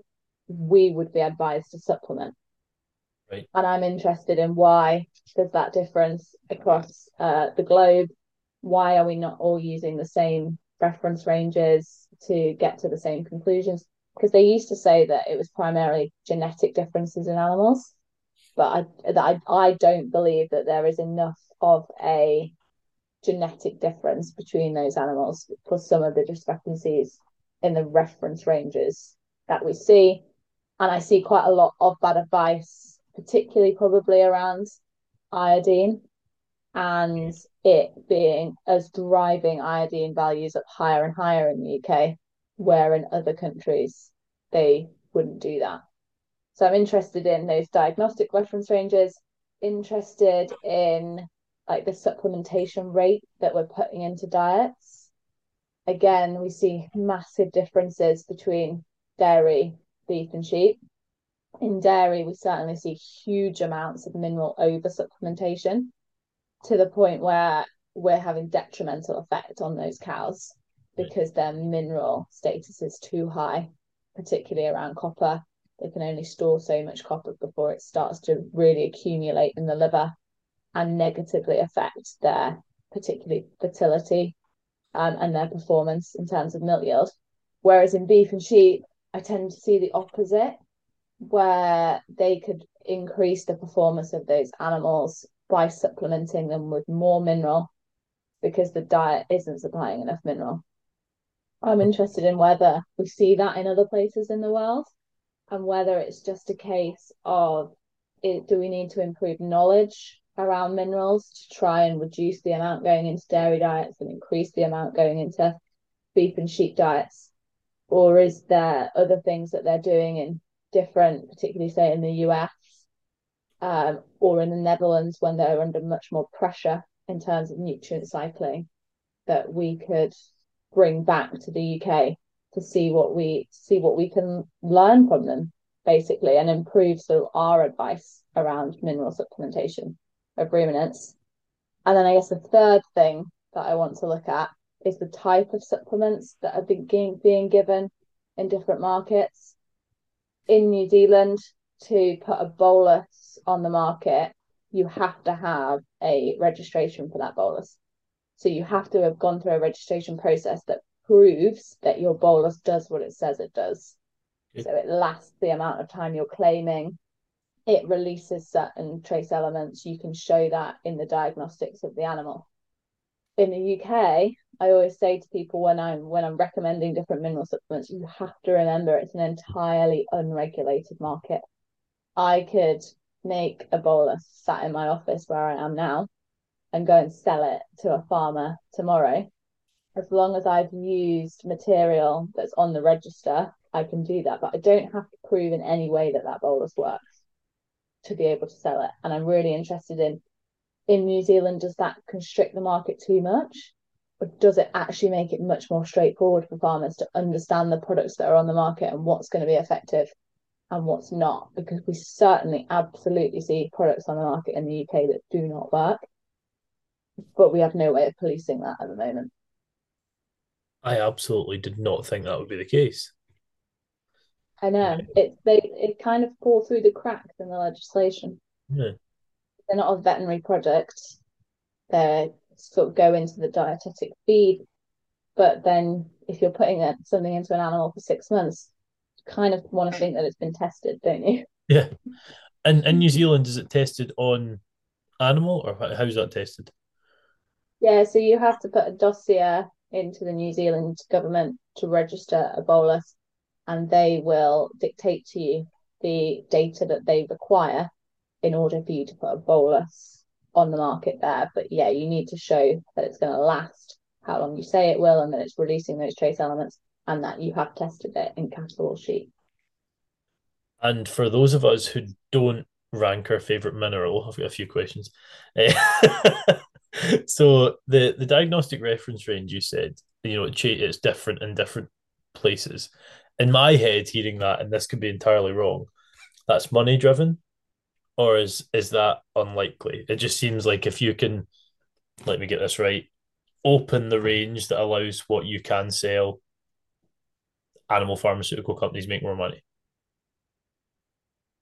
we would be advised to supplement. Right. And I'm interested in why there's that difference across uh, the globe. Why are we not all using the same reference ranges to get to the same conclusions? Because they used to say that it was primarily genetic differences in animals, but I, I, I don't believe that there is enough of a genetic difference between those animals for some of the discrepancies in the reference ranges that we see. And I see quite a lot of bad advice, particularly probably around iodine and it being as driving iodine values up higher and higher in the UK, where in other countries they wouldn't do that. So I'm interested in those diagnostic reference ranges, interested in like the supplementation rate that we're putting into diets. Again, we see massive differences between dairy, beef, and sheep. In dairy, we certainly see huge amounts of mineral over supplementation to the point where we're having detrimental effect on those cows because their mineral status is too high, particularly around copper. They can only store so much copper before it starts to really accumulate in the liver and negatively affect their particularly fertility um, and their performance in terms of milk yield. Whereas in beef and sheep, I tend to see the opposite. where they could increase the performance of those animals by supplementing them with more mineral because the diet isn't supplying enough mineral. I'm interested in whether we see that in other places in the world and whether it's just a case of it, do we need to improve knowledge around minerals to try and reduce the amount going into dairy diets and increase the amount going into beef and sheep diets? Or is there other things that they're doing in different, particularly say in the US um, or in the Netherlands when they're under much more pressure in terms of nutrient cycling that we could bring back to the UK to see what we see what we can learn from them basically and improve so our advice around mineral supplementation of ruminants. And then I guess the third thing that I want to look at is the type of supplements that are being being given in different markets. In New Zealand, to put a bolus on the market, you have to have a registration for that bolus. So you have to have gone through a registration process that proves that your bolus does what it says it does. So it lasts the amount of time you're claiming. It releases certain trace elements. You can show that in the diagnostics of the animal. In the UK, I always say to people when I'm when I'm recommending different mineral supplements, you have to remember it's an entirely unregulated market. I could make a bolus sat in my office where I am now and go and sell it to a farmer tomorrow. As long as I've used material that's on the register, I can do that. But I don't have to prove in any way that that bolus works to be able to sell it. And I'm really interested in in New Zealand, does that constrict the market too much? Or does it actually make it much more straightforward for farmers to understand the products that are on the market and what's going to be effective and what's not? Because we certainly absolutely see products on the market in the UK that do not work, but we have no way of policing that at the moment. I absolutely did not think that would be the case. I know it. They it kind of fall through the cracks in the legislation. Yeah. They're not a veterinary product. They sort of go into the dietetic feed, but then if you're putting it, something into an animal for six months, you kind of want to think that it's been tested, don't you? Yeah. And in New mm-hmm. Zealand, is it tested on animal or how's that tested? Yeah, so you have to put a dossier into the New Zealand government to register a bolus, and they will dictate to you the data that they require in order for you to put a bolus on the market there. But yeah, you need to show that it's going to last how long you say it will and that it's releasing those trace elements and that you have tested it in or sheep. And for those of us who don't rank our favorite mineral, I've got a few questions. Eh, so the the diagnostic reference range you said, you know, it, it's different in different places. In my head, hearing that, and this could be entirely wrong, that's money driven, or is is that unlikely? It just seems like if you can, let me get this right, open the range that allows what you can sell, animal pharmaceutical companies make more money.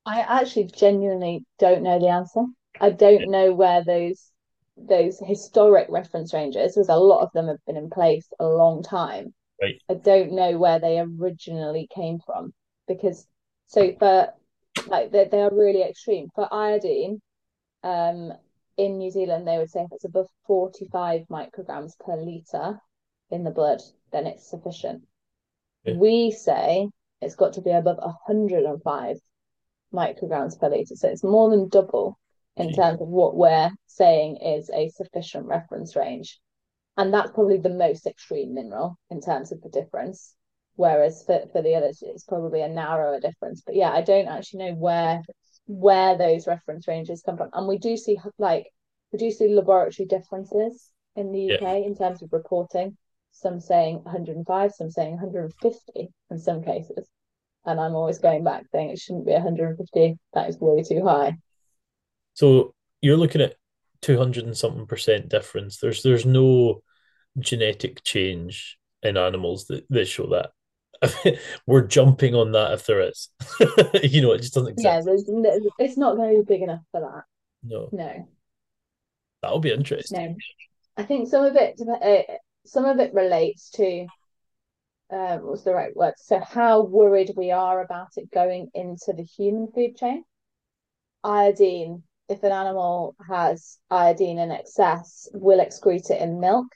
I actually genuinely don't know the answer. I don't know where those those historic reference ranges, because a lot of them have been in place a long time. Right. I don't know where they originally came from because so for like they, they are really extreme for iodine. Um, in New Zealand, they would say if it's above 45 micrograms per liter in the blood, then it's sufficient. Yeah. We say it's got to be above 105 micrograms per liter. So it's more than double in terms of what we're saying is a sufficient reference range. And that's probably the most extreme mineral in terms of the difference. Whereas for, for the others, it's probably a narrower difference. But yeah, I don't actually know where where those reference ranges come from. And we do see like we do see laboratory differences in the UK yeah. in terms of reporting. Some saying 105, some saying 150 in some cases. And I'm always going back saying it shouldn't be 150. That is way too high. So you're looking at 200 and something percent difference. There's there's no genetic change in animals that, that show that. We're jumping on that if there is. you know, it just doesn't exist. Yeah, it's not going to be big enough for that. No. No. That'll be interesting. No. I think some of it uh, some of it relates to uh, what was the right word? So how worried we are about it going into the human food chain. Iodine, if an animal has iodine in excess, will excrete it in milk.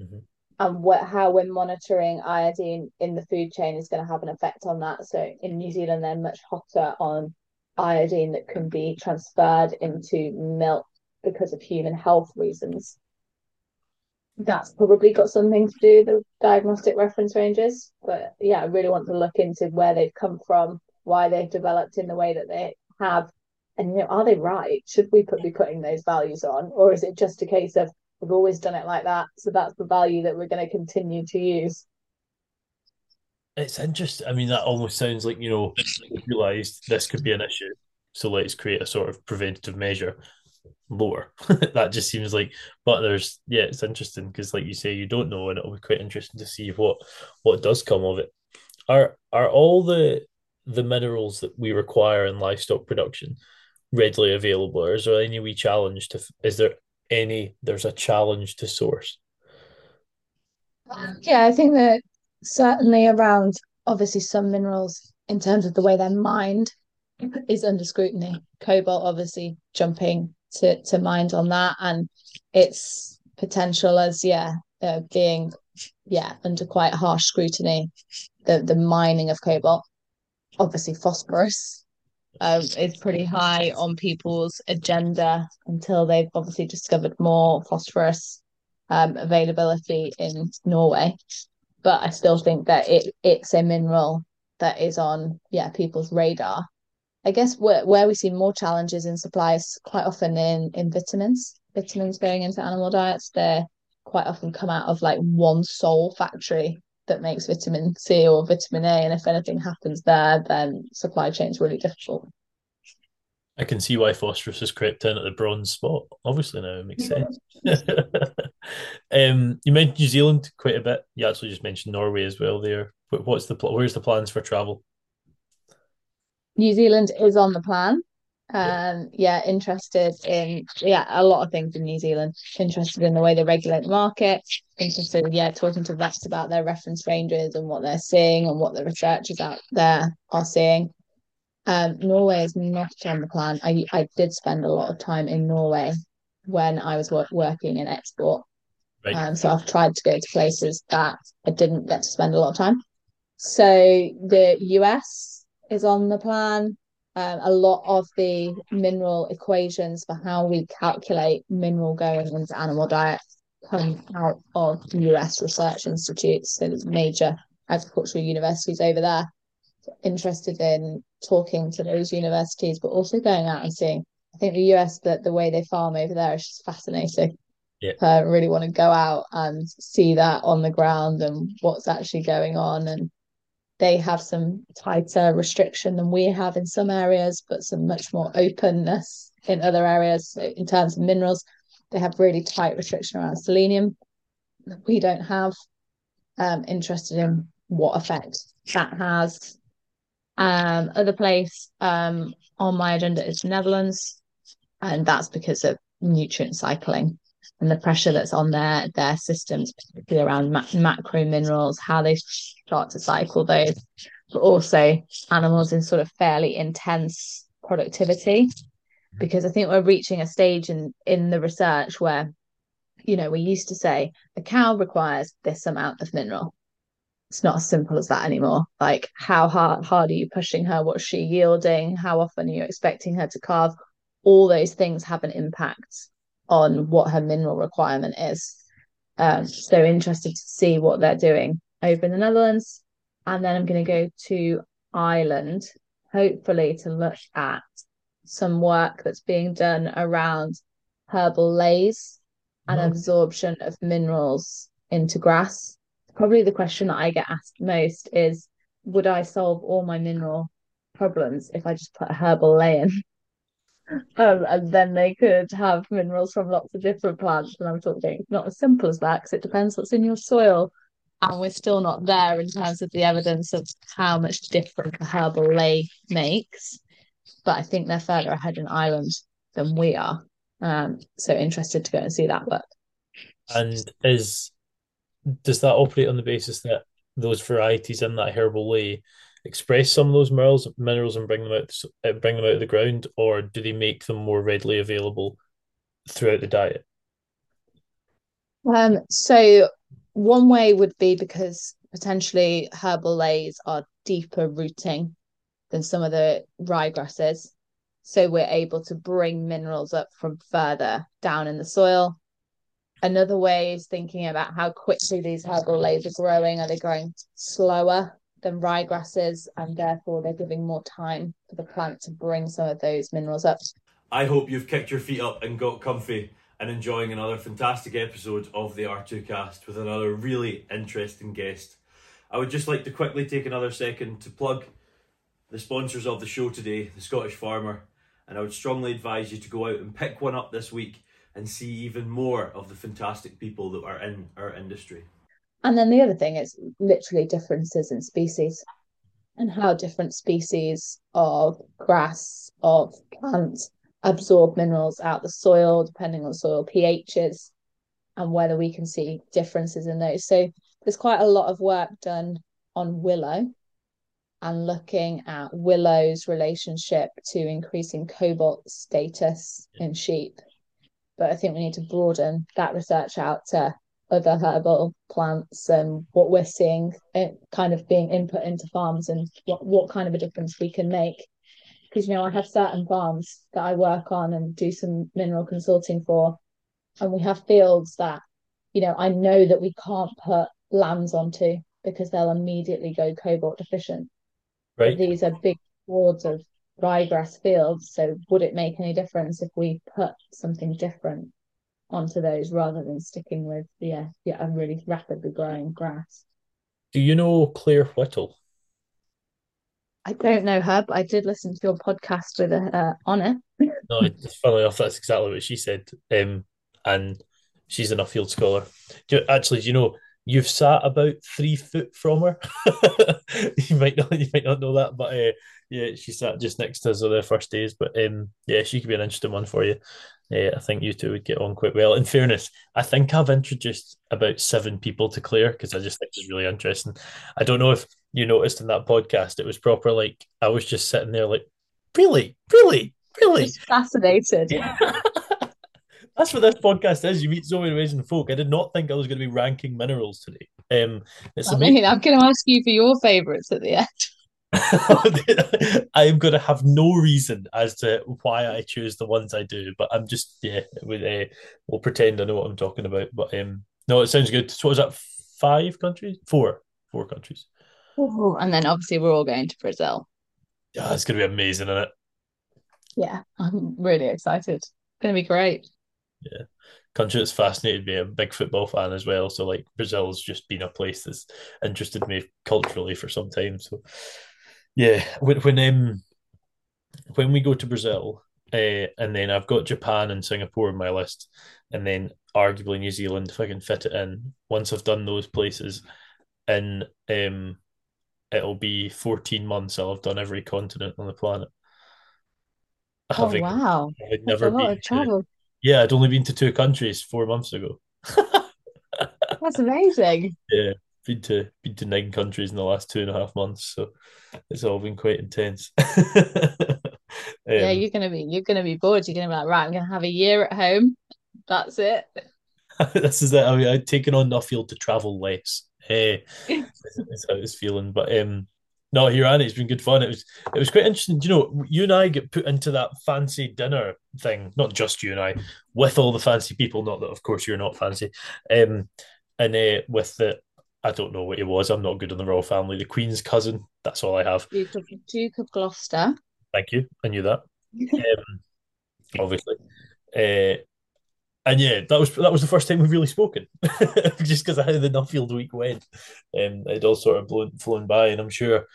Mm-hmm. And what, how we're monitoring iodine in the food chain is going to have an effect on that. So in New Zealand, they're much hotter on iodine that can be transferred into milk because of human health reasons that's probably got something to do with the diagnostic reference ranges. But yeah, I really want to look into where they've come from, why they've developed in the way that they have, and you know, are they right? Should we put, be putting those values on, or is it just a case of we've always done it like that, so that's the value that we're going to continue to use? It's interesting. I mean, that almost sounds like you know, realised this could be an issue, so let's create a sort of preventative measure lower. that just seems like, but there's yeah, it's interesting because like you say, you don't know, and it'll be quite interesting to see what what does come of it. Are are all the the minerals that we require in livestock production readily available, or is there any we challenge to? Is there any? There's a challenge to source. Yeah, I think that certainly around obviously some minerals in terms of the way they're mined is under scrutiny. Cobalt obviously jumping to to mind on that and its potential as yeah uh, being yeah under quite harsh scrutiny the the mining of cobalt obviously phosphorus um, is pretty high on people's agenda until they've obviously discovered more phosphorus um, availability in Norway. But I still think that it it's a mineral that is on yeah people's radar I guess where, where we see more challenges in supplies quite often in, in vitamins. Vitamins going into animal diets, they quite often come out of like one sole factory that makes vitamin C or vitamin A. And if anything happens there, then supply chain is really difficult. I can see why phosphorus has crept in at the bronze spot. Obviously, now it makes sense. um, you mentioned New Zealand quite a bit. You actually just mentioned Norway as well. There, what's the where's the plans for travel? New Zealand is on the plan. Um, yeah, interested in yeah a lot of things in New Zealand. Interested in the way they regulate the market. Interested, yeah, talking to vets about their reference ranges and what they're seeing and what the researchers out there are seeing. Um, Norway is not on the plan. I I did spend a lot of time in Norway when I was work, working in export. Right. Um, so I've tried to go to places that I didn't get to spend a lot of time. So the US is on the plan. Um, a lot of the mineral equations for how we calculate mineral going into animal diets come out of US research institutes, so there's major agricultural universities over there. Interested in talking to those universities, but also going out and seeing. I think the US that the way they farm over there is just fascinating. Yeah. I really want to go out and see that on the ground and what's actually going on and they have some tighter restriction than we have in some areas, but some much more openness in other areas. So in terms of minerals, they have really tight restriction around selenium that we don't have. Um, interested in what effect that has. Um, other place um, on my agenda is Netherlands, and that's because of nutrient cycling and the pressure that's on their their systems, particularly around ma- macro minerals, how they start to cycle those, but also animals in sort of fairly intense productivity. Because I think we're reaching a stage in in the research where, you know, we used to say a cow requires this amount of mineral. It's not as simple as that anymore. Like how hard hard are you pushing her? What's she yielding? How often are you expecting her to calve? All those things have an impact on what her mineral requirement is. Um, so interested to see what they're doing over in the Netherlands. And then I'm going to go to Ireland, hopefully to look at some work that's being done around herbal leys and oh. absorption of minerals into grass. Probably the question that I get asked most is would I solve all my mineral problems if I just put a herbal ley in? Um, and then they could have minerals from lots of different plants. And I'm talking not as simple as that because it depends what's in your soil. And we're still not there in terms of the evidence of how much different a herbal ley makes. But I think they're further ahead in Ireland than we are. Um, so interested to go and see that. work. and is does that operate on the basis that those varieties in that herbal ley express some of those minerals minerals and bring them out uh, bring them out of the ground, or do they make them more readily available throughout the diet? Um, so one way would be because potentially herbal leys are deeper rooting than some of the ryegrasses. So we're able to bring minerals up from further down in the soil. Another way is thinking about how quickly these herbal leys are growing. Are they growing slower than ryegrasses? And therefore, they're giving more time for the plant to bring some of those minerals up. I hope you've kicked your feet up and got comfy and enjoying another fantastic episode of the R2Kast with another really interesting guest. I would just like to quickly take another second to plug the sponsors of the show today, the Scottish Farmer, and I would strongly advise you to go out and pick one up this week and see even more of the fantastic people that are in our industry. And then the other thing is literally differences in species and how different species of grass, of plants absorb minerals out the soil, depending on soil pHs and whether we can see differences in those. So there's quite a lot of work done on willow and looking at willow's relationship to increasing cobalt status in sheep. But I think we need to broaden that research out to other herbal plants and what we're seeing it kind of being input into farms and what, what kind of a difference we can make. Because, you know, I have certain farms that I work on and do some mineral consulting for, and we have fields that, you know, I know that we can't put lambs onto because they'll immediately go cobalt deficient. Right. These are big wards of ryegrass fields. So would it make any difference if we put something different onto those rather than sticking with yeah, yeah, a really rapidly growing grass? Do you know Claire Whittle? I don't know her, but I did listen to your podcast with her uh, on it. no, it's funny enough, that's exactly what she said. Um, and she's an Nuffield scholar. Do you, actually, do you know You've sat about three foot from her. you might not, you might not know that, but uh, yeah, she sat just next to us on the first days. But um, yeah, she could be an interesting one for you. Uh, I think you two would get on quite well. In fairness, I think I've introduced about seven people to Claire because I just think it's really interesting. I don't know if you noticed in that podcast, it was proper like I was just sitting there like, really, really, really, just fascinated. That's what this podcast is. You meet so many amazing folk. I did not think I was going to be ranking minerals today. Um, it's I mean, I'm going to ask you for your favourites at the end. I am going to have no reason as to why I choose the ones I do, but I'm just yeah. With uh, we'll pretend I know what I'm talking about. But um, no, it sounds good. So was that five countries? Four, four countries. Ooh, and then obviously we're all going to Brazil. Yeah, it's going to be amazing, isn't it? Yeah, I'm really excited. It's going to be great yeah country that's fascinated me. I'm a big football fan as well. So like Brazil's just been a place that's interested me culturally for some time. So yeah, when when um when we go to Brazil, uh, and then I've got Japan and Singapore in my list, and then arguably New Zealand if I can fit it in. Once I've done those places, in um, it'll be 14 months. I'll have done every continent on the planet. Oh having, wow! Having never been travel. Yeah, I'd only been to two countries four months ago. That's amazing. Yeah, been to been to nine countries in the last two and a half months, so it's all been quite intense. um, yeah, you're gonna be you're gonna be bored. You're gonna be like, right, I'm gonna have a year at home. That's it. this is it. I mean, I'd taken on Nuffield to travel less. Hey, eh, that's how it's feeling. But um, no, here and it's been good fun. It was it was quite interesting. Do You know, you and I get put into that fancy dinner thing. Not just you and I, with all the fancy people. Not that, of course, you're not fancy. Um, and uh, with the, I don't know what it was. I'm not good on the royal family. The Queen's cousin. That's all I have. Duke of, Duke of Gloucester. Thank you. I knew that. um, obviously. Uh, and yeah, that was that was the first time we've really spoken, just because of how the Nuffield week went. Um, it all sort of blown, flown by, and I'm sure,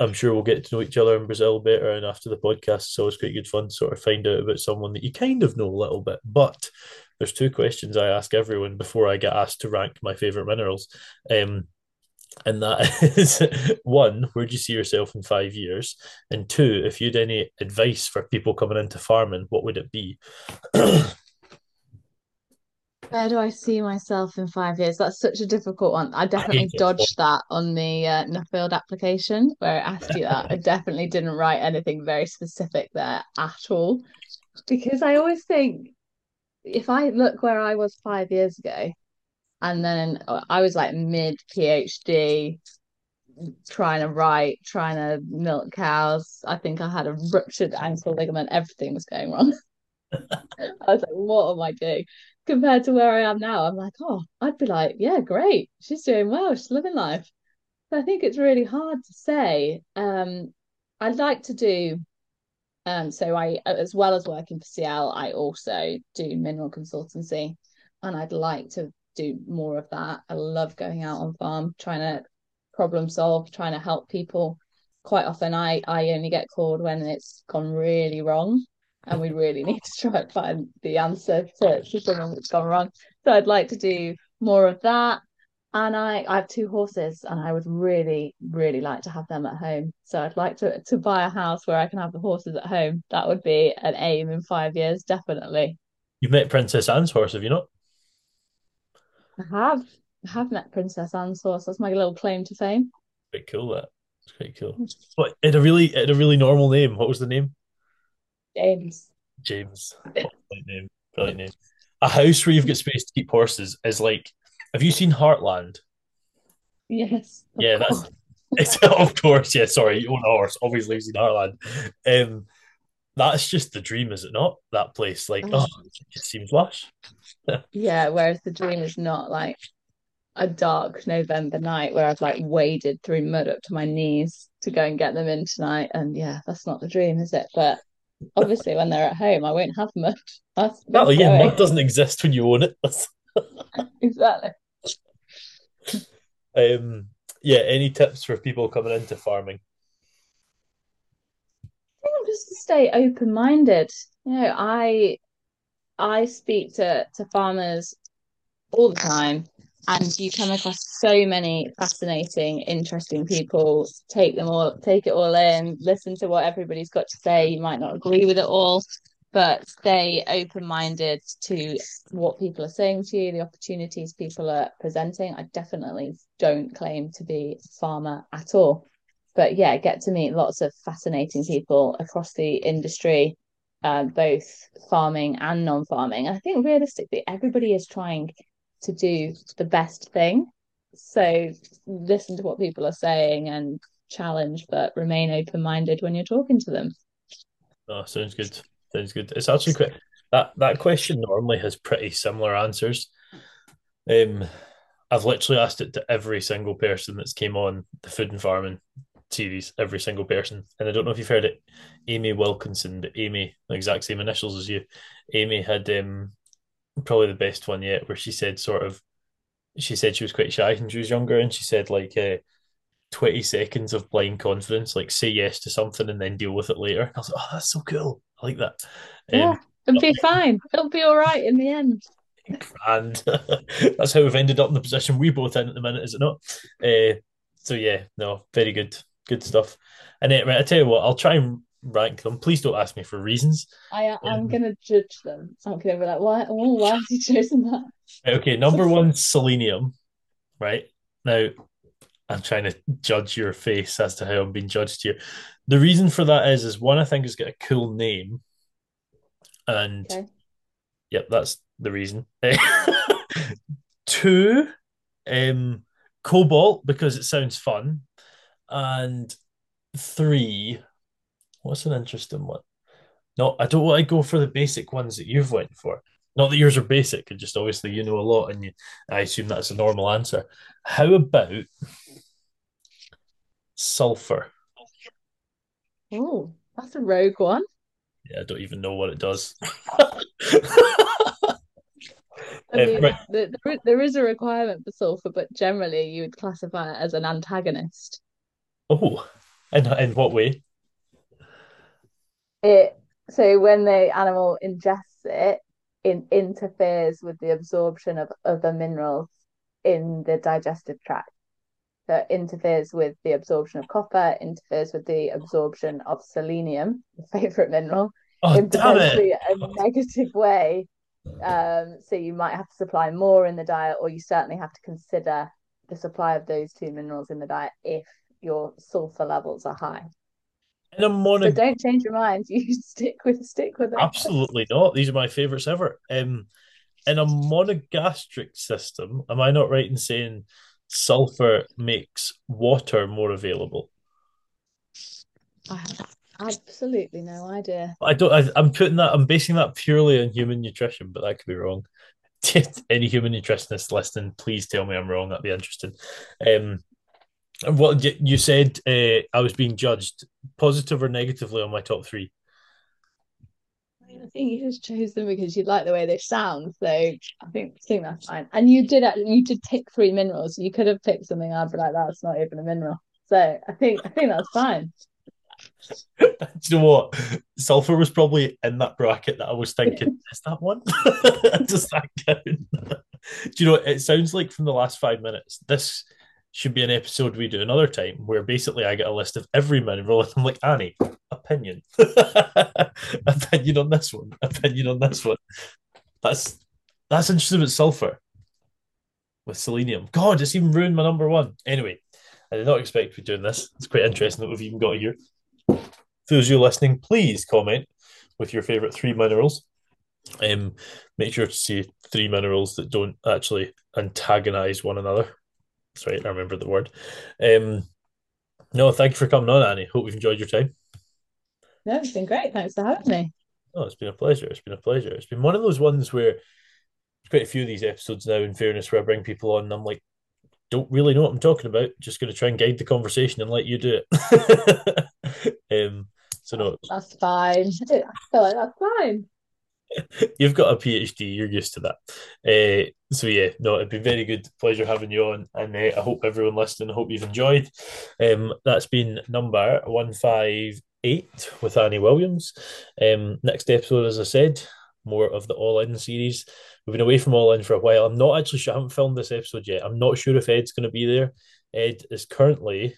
I'm sure we'll get to know each other in Brazil better. And after the podcast, so it's quite good fun to sort of find out about someone that you kind of know a little bit. But there's two questions I ask everyone before I get asked to rank my favorite minerals. Um, and that is one, where do you see yourself in five years? And two, if you had any advice for people coming into farming, what would it be? Where do I see myself in five years? That's such a difficult one. I definitely dodged that on the uh, Nuffield application where it asked you that. I definitely didn't write anything very specific there at all because I always think if I look where I was five years ago, and then I was like mid PhD, trying to write, trying to milk cows. I think I had a ruptured ankle ligament. Everything was going wrong. I was like, what am I doing? Compared to where I am now, I'm like, oh, I'd be like, yeah, great. She's doing well. She's living life. I think it's really hard to say. Um, I'd like to do um, so I, as well as working for CIEL, I also do mineral consultancy, and I'd like to do more of that. I love going out on farm, trying to problem solve, trying to help people. Quite often, I I only get called when it's gone really wrong, and we really need to try and find the answer to, to something that's gone wrong. So I'd like to do more of that and I, I have two horses and I would really, really like to have them at home. So I'd like to to buy a house where I can have the horses at home. That would be an aim in five years, definitely. You've met Princess Anne's horse, have you not? I have. I have met Princess Anne's horse. That's my little claim to fame. Pretty cool that. It's pretty cool. Mm. But it a really it a really normal name. What was the name? James. James. Brilliant name. Brilliant name. A house where you've got space to keep horses is like have you seen Heartland? Yes. Yeah, course. that's it's of course. Yeah, sorry, you own a horse. Obviously, you've seen Heartland. Um, that's just the dream, is it not? That place, like, oh, it seems lush. yeah, whereas the dream is not like a dark November night where I've like waded through mud up to my knees to go and get them in tonight. And yeah, that's not the dream, is it? But obviously, when they're at home, I won't have much That's well, yeah, mud doesn't exist when you own it. exactly. Um, yeah, any tips for people coming into farming? I think just to stay open minded. You know, I I speak to to farmers all the time and you come across so many fascinating interesting people take them all take it all in listen to what everybody's got to say you might not agree with it all but stay open minded to what people are saying to you, the opportunities people are presenting. I definitely don't claim to be a farmer at all. But yeah, get to meet lots of fascinating people across the industry, uh, both farming and non farming. I think realistically, everybody is trying to do the best thing. So listen to what people are saying and challenge, but remain open minded when you're talking to them. Oh, sounds good. Sounds good. It's actually quite that that question normally has pretty similar answers. Um, I've literally asked it to every single person that's came on the food and farming series, every single person. And I don't know if you've heard it, Amy Wilkinson, but Amy, exact same initials as you. Amy had um probably the best one yet, where she said sort of she said she was quite shy when she was younger, and she said like uh, 20 seconds of blind confidence, like say yes to something and then deal with it later. And I was like, oh, that's so cool. I like that. Yeah, um, it'll be fine. It'll be all right in the end. And that's how we've ended up in the position we both in at the minute, is it not? Uh, so yeah, no, very good, good stuff. And uh, right, I tell you what, I'll try and rank them. Please don't ask me for reasons. I I'm um, gonna judge them. I'm gonna be like, why? Oh, why has he chosen that? Okay, number one, selenium. Right now, I'm trying to judge your face as to how I'm being judged here. The reason for that is, is one, I think it's got a cool name, and okay. yep, that's the reason. Two, um, Cobalt because it sounds fun, and three, what's an interesting one? No, I don't want to go for the basic ones that you've went for. Not that yours are basic, and just obviously you know a lot, and you, I assume that's a normal answer. How about sulfur? Oh, that's a rogue one. Yeah, I don't even know what it does. I mean, right. the, the, there is a requirement for sulfur, but generally you would classify it as an antagonist. Oh, in in what way? It so when the animal ingests it, it interferes with the absorption of other minerals in the digestive tract. So it interferes with the absorption of copper, interferes with the absorption of selenium, the favorite mineral, oh, in potentially a negative way. Um, so you might have to supply more in the diet, or you certainly have to consider the supply of those two minerals in the diet if your sulfur levels are high. In a mono- So don't change your mind. You stick with stick with it. Absolutely not. These are my favourites ever. Um, in a monogastric system, am I not right in saying sulfur makes water more available? I have absolutely no idea. I don't. I, I'm putting that. I'm basing that purely on human nutrition, but that could be wrong. Any human nutritionist listening, please tell me I'm wrong. That'd be interesting. Um, what you said, uh, I was being judged positive or negatively on my top three. I think you just chose them because you like the way they sound. So I think I think that's fine. And you did act- you did tick three minerals. You could have picked something I'd be like, that's not even a mineral. So I think I think that's fine. Do you know what? Sulfur was probably in that bracket that I was thinking, is that one? Does that count? Do you know what it sounds like from the last five minutes? This should be an episode we do another time where basically I get a list of every mineral and I'm like, Annie, opinion. opinion on this one, opinion on this one. That's that's interesting with sulfur. With selenium. God, it's even ruined my number one. Anyway, I did not expect to be doing this. It's quite interesting that we've even got here. Those you listening, please comment with your favourite three minerals. Um, make sure to say three minerals that don't actually antagonize one another. That's right, I remember the word. Um, no, thank you for coming on, Annie. Hope you've enjoyed your time. No, it's been great. Thanks for having me. Oh, it's been a pleasure. It's been a pleasure. It's been one of those ones where there's quite a few of these episodes now, in fairness, where I bring people on and I'm like, don't really know what I'm talking about. Just going to try and guide the conversation and let you do it. um, so no, That's fine. I feel like that's fine. You've got a PhD. You're used to that. Uh, so yeah, no, it'd be very good. Pleasure having you on, and uh, I hope everyone listening. I hope you've enjoyed. Um, that's been number one five eight with Annie Williams. Um, next episode, as I said, more of the All In series. We've been away from All In for a while. I'm not actually sure. I haven't filmed this episode yet. I'm not sure if Ed's going to be there. Ed is currently.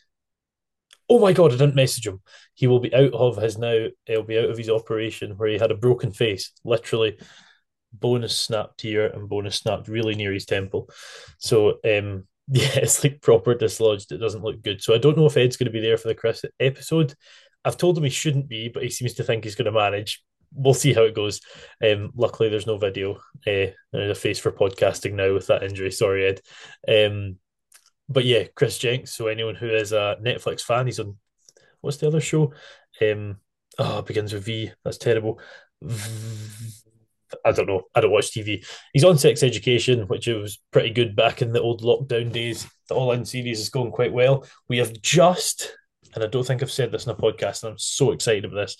Oh my god! I didn't message him. He will be out of his now. He'll be out of his operation where he had a broken face, literally. Bonus snapped here and bonus snapped really near his temple. So um, yeah, it's like proper dislodged. It doesn't look good. So I don't know if Ed's going to be there for the Chris episode. I've told him he shouldn't be, but he seems to think he's going to manage. We'll see how it goes. Um, luckily, there's no video. Uh, there's a face for podcasting now with that injury. Sorry, Ed. Um, but yeah, Chris Jenks. So anyone who is a Netflix fan, he's on. What's the other show? Um, oh, begins with V. That's terrible. I don't know. I don't watch TV. He's on Sex Education, which was pretty good back in the old lockdown days. The All In series is going quite well. We have just, and I don't think I've said this in a podcast, and I'm so excited about this,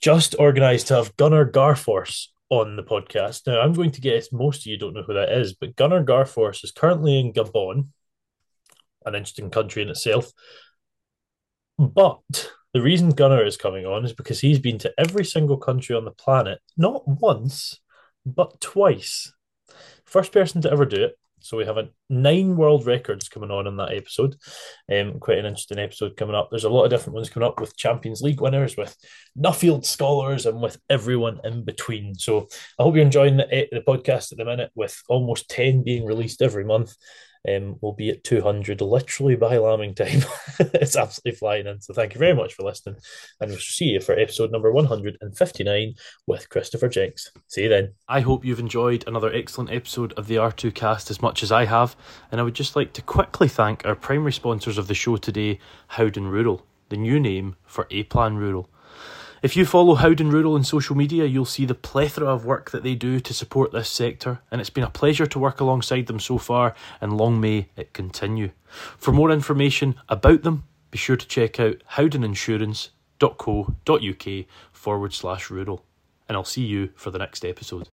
just organised to have Gunnar Garfors on the podcast. Now, I'm going to guess most of you don't know who that is, but Gunnar Garfors is currently in Gabon, an interesting country in itself. But the reason Gunnar is coming on is because he's been to every single country on the planet, not once, but twice. First person to ever do it. So we have a nine world records coming on in that episode. Um, quite an interesting episode coming up. There's a lot of different ones coming up with Champions League winners, with Nuffield scholars, and with everyone in between. So I hope you're enjoying the, the podcast at the minute, with almost ten being released every month. Um, we'll be at 200 literally by lambing time. it's absolutely flying in. So thank you very much for listening. And we'll see you for episode number 159 with Christopher Jenks. See you then. I hope you've enjoyed another excellent episode of the R2Kast as much as I have. And I would just like to quickly thank our primary sponsors of the show today, Howden Rural, the new name for A Plan Rural. If you follow Howden Rural on social media, you'll see the plethora of work that they do to support this sector, and it's been a pleasure to work alongside them so far, and long may it continue. For more information about them, be sure to check out howdeninsurance.co.uk forward slash rural, and I'll see you for the next episode.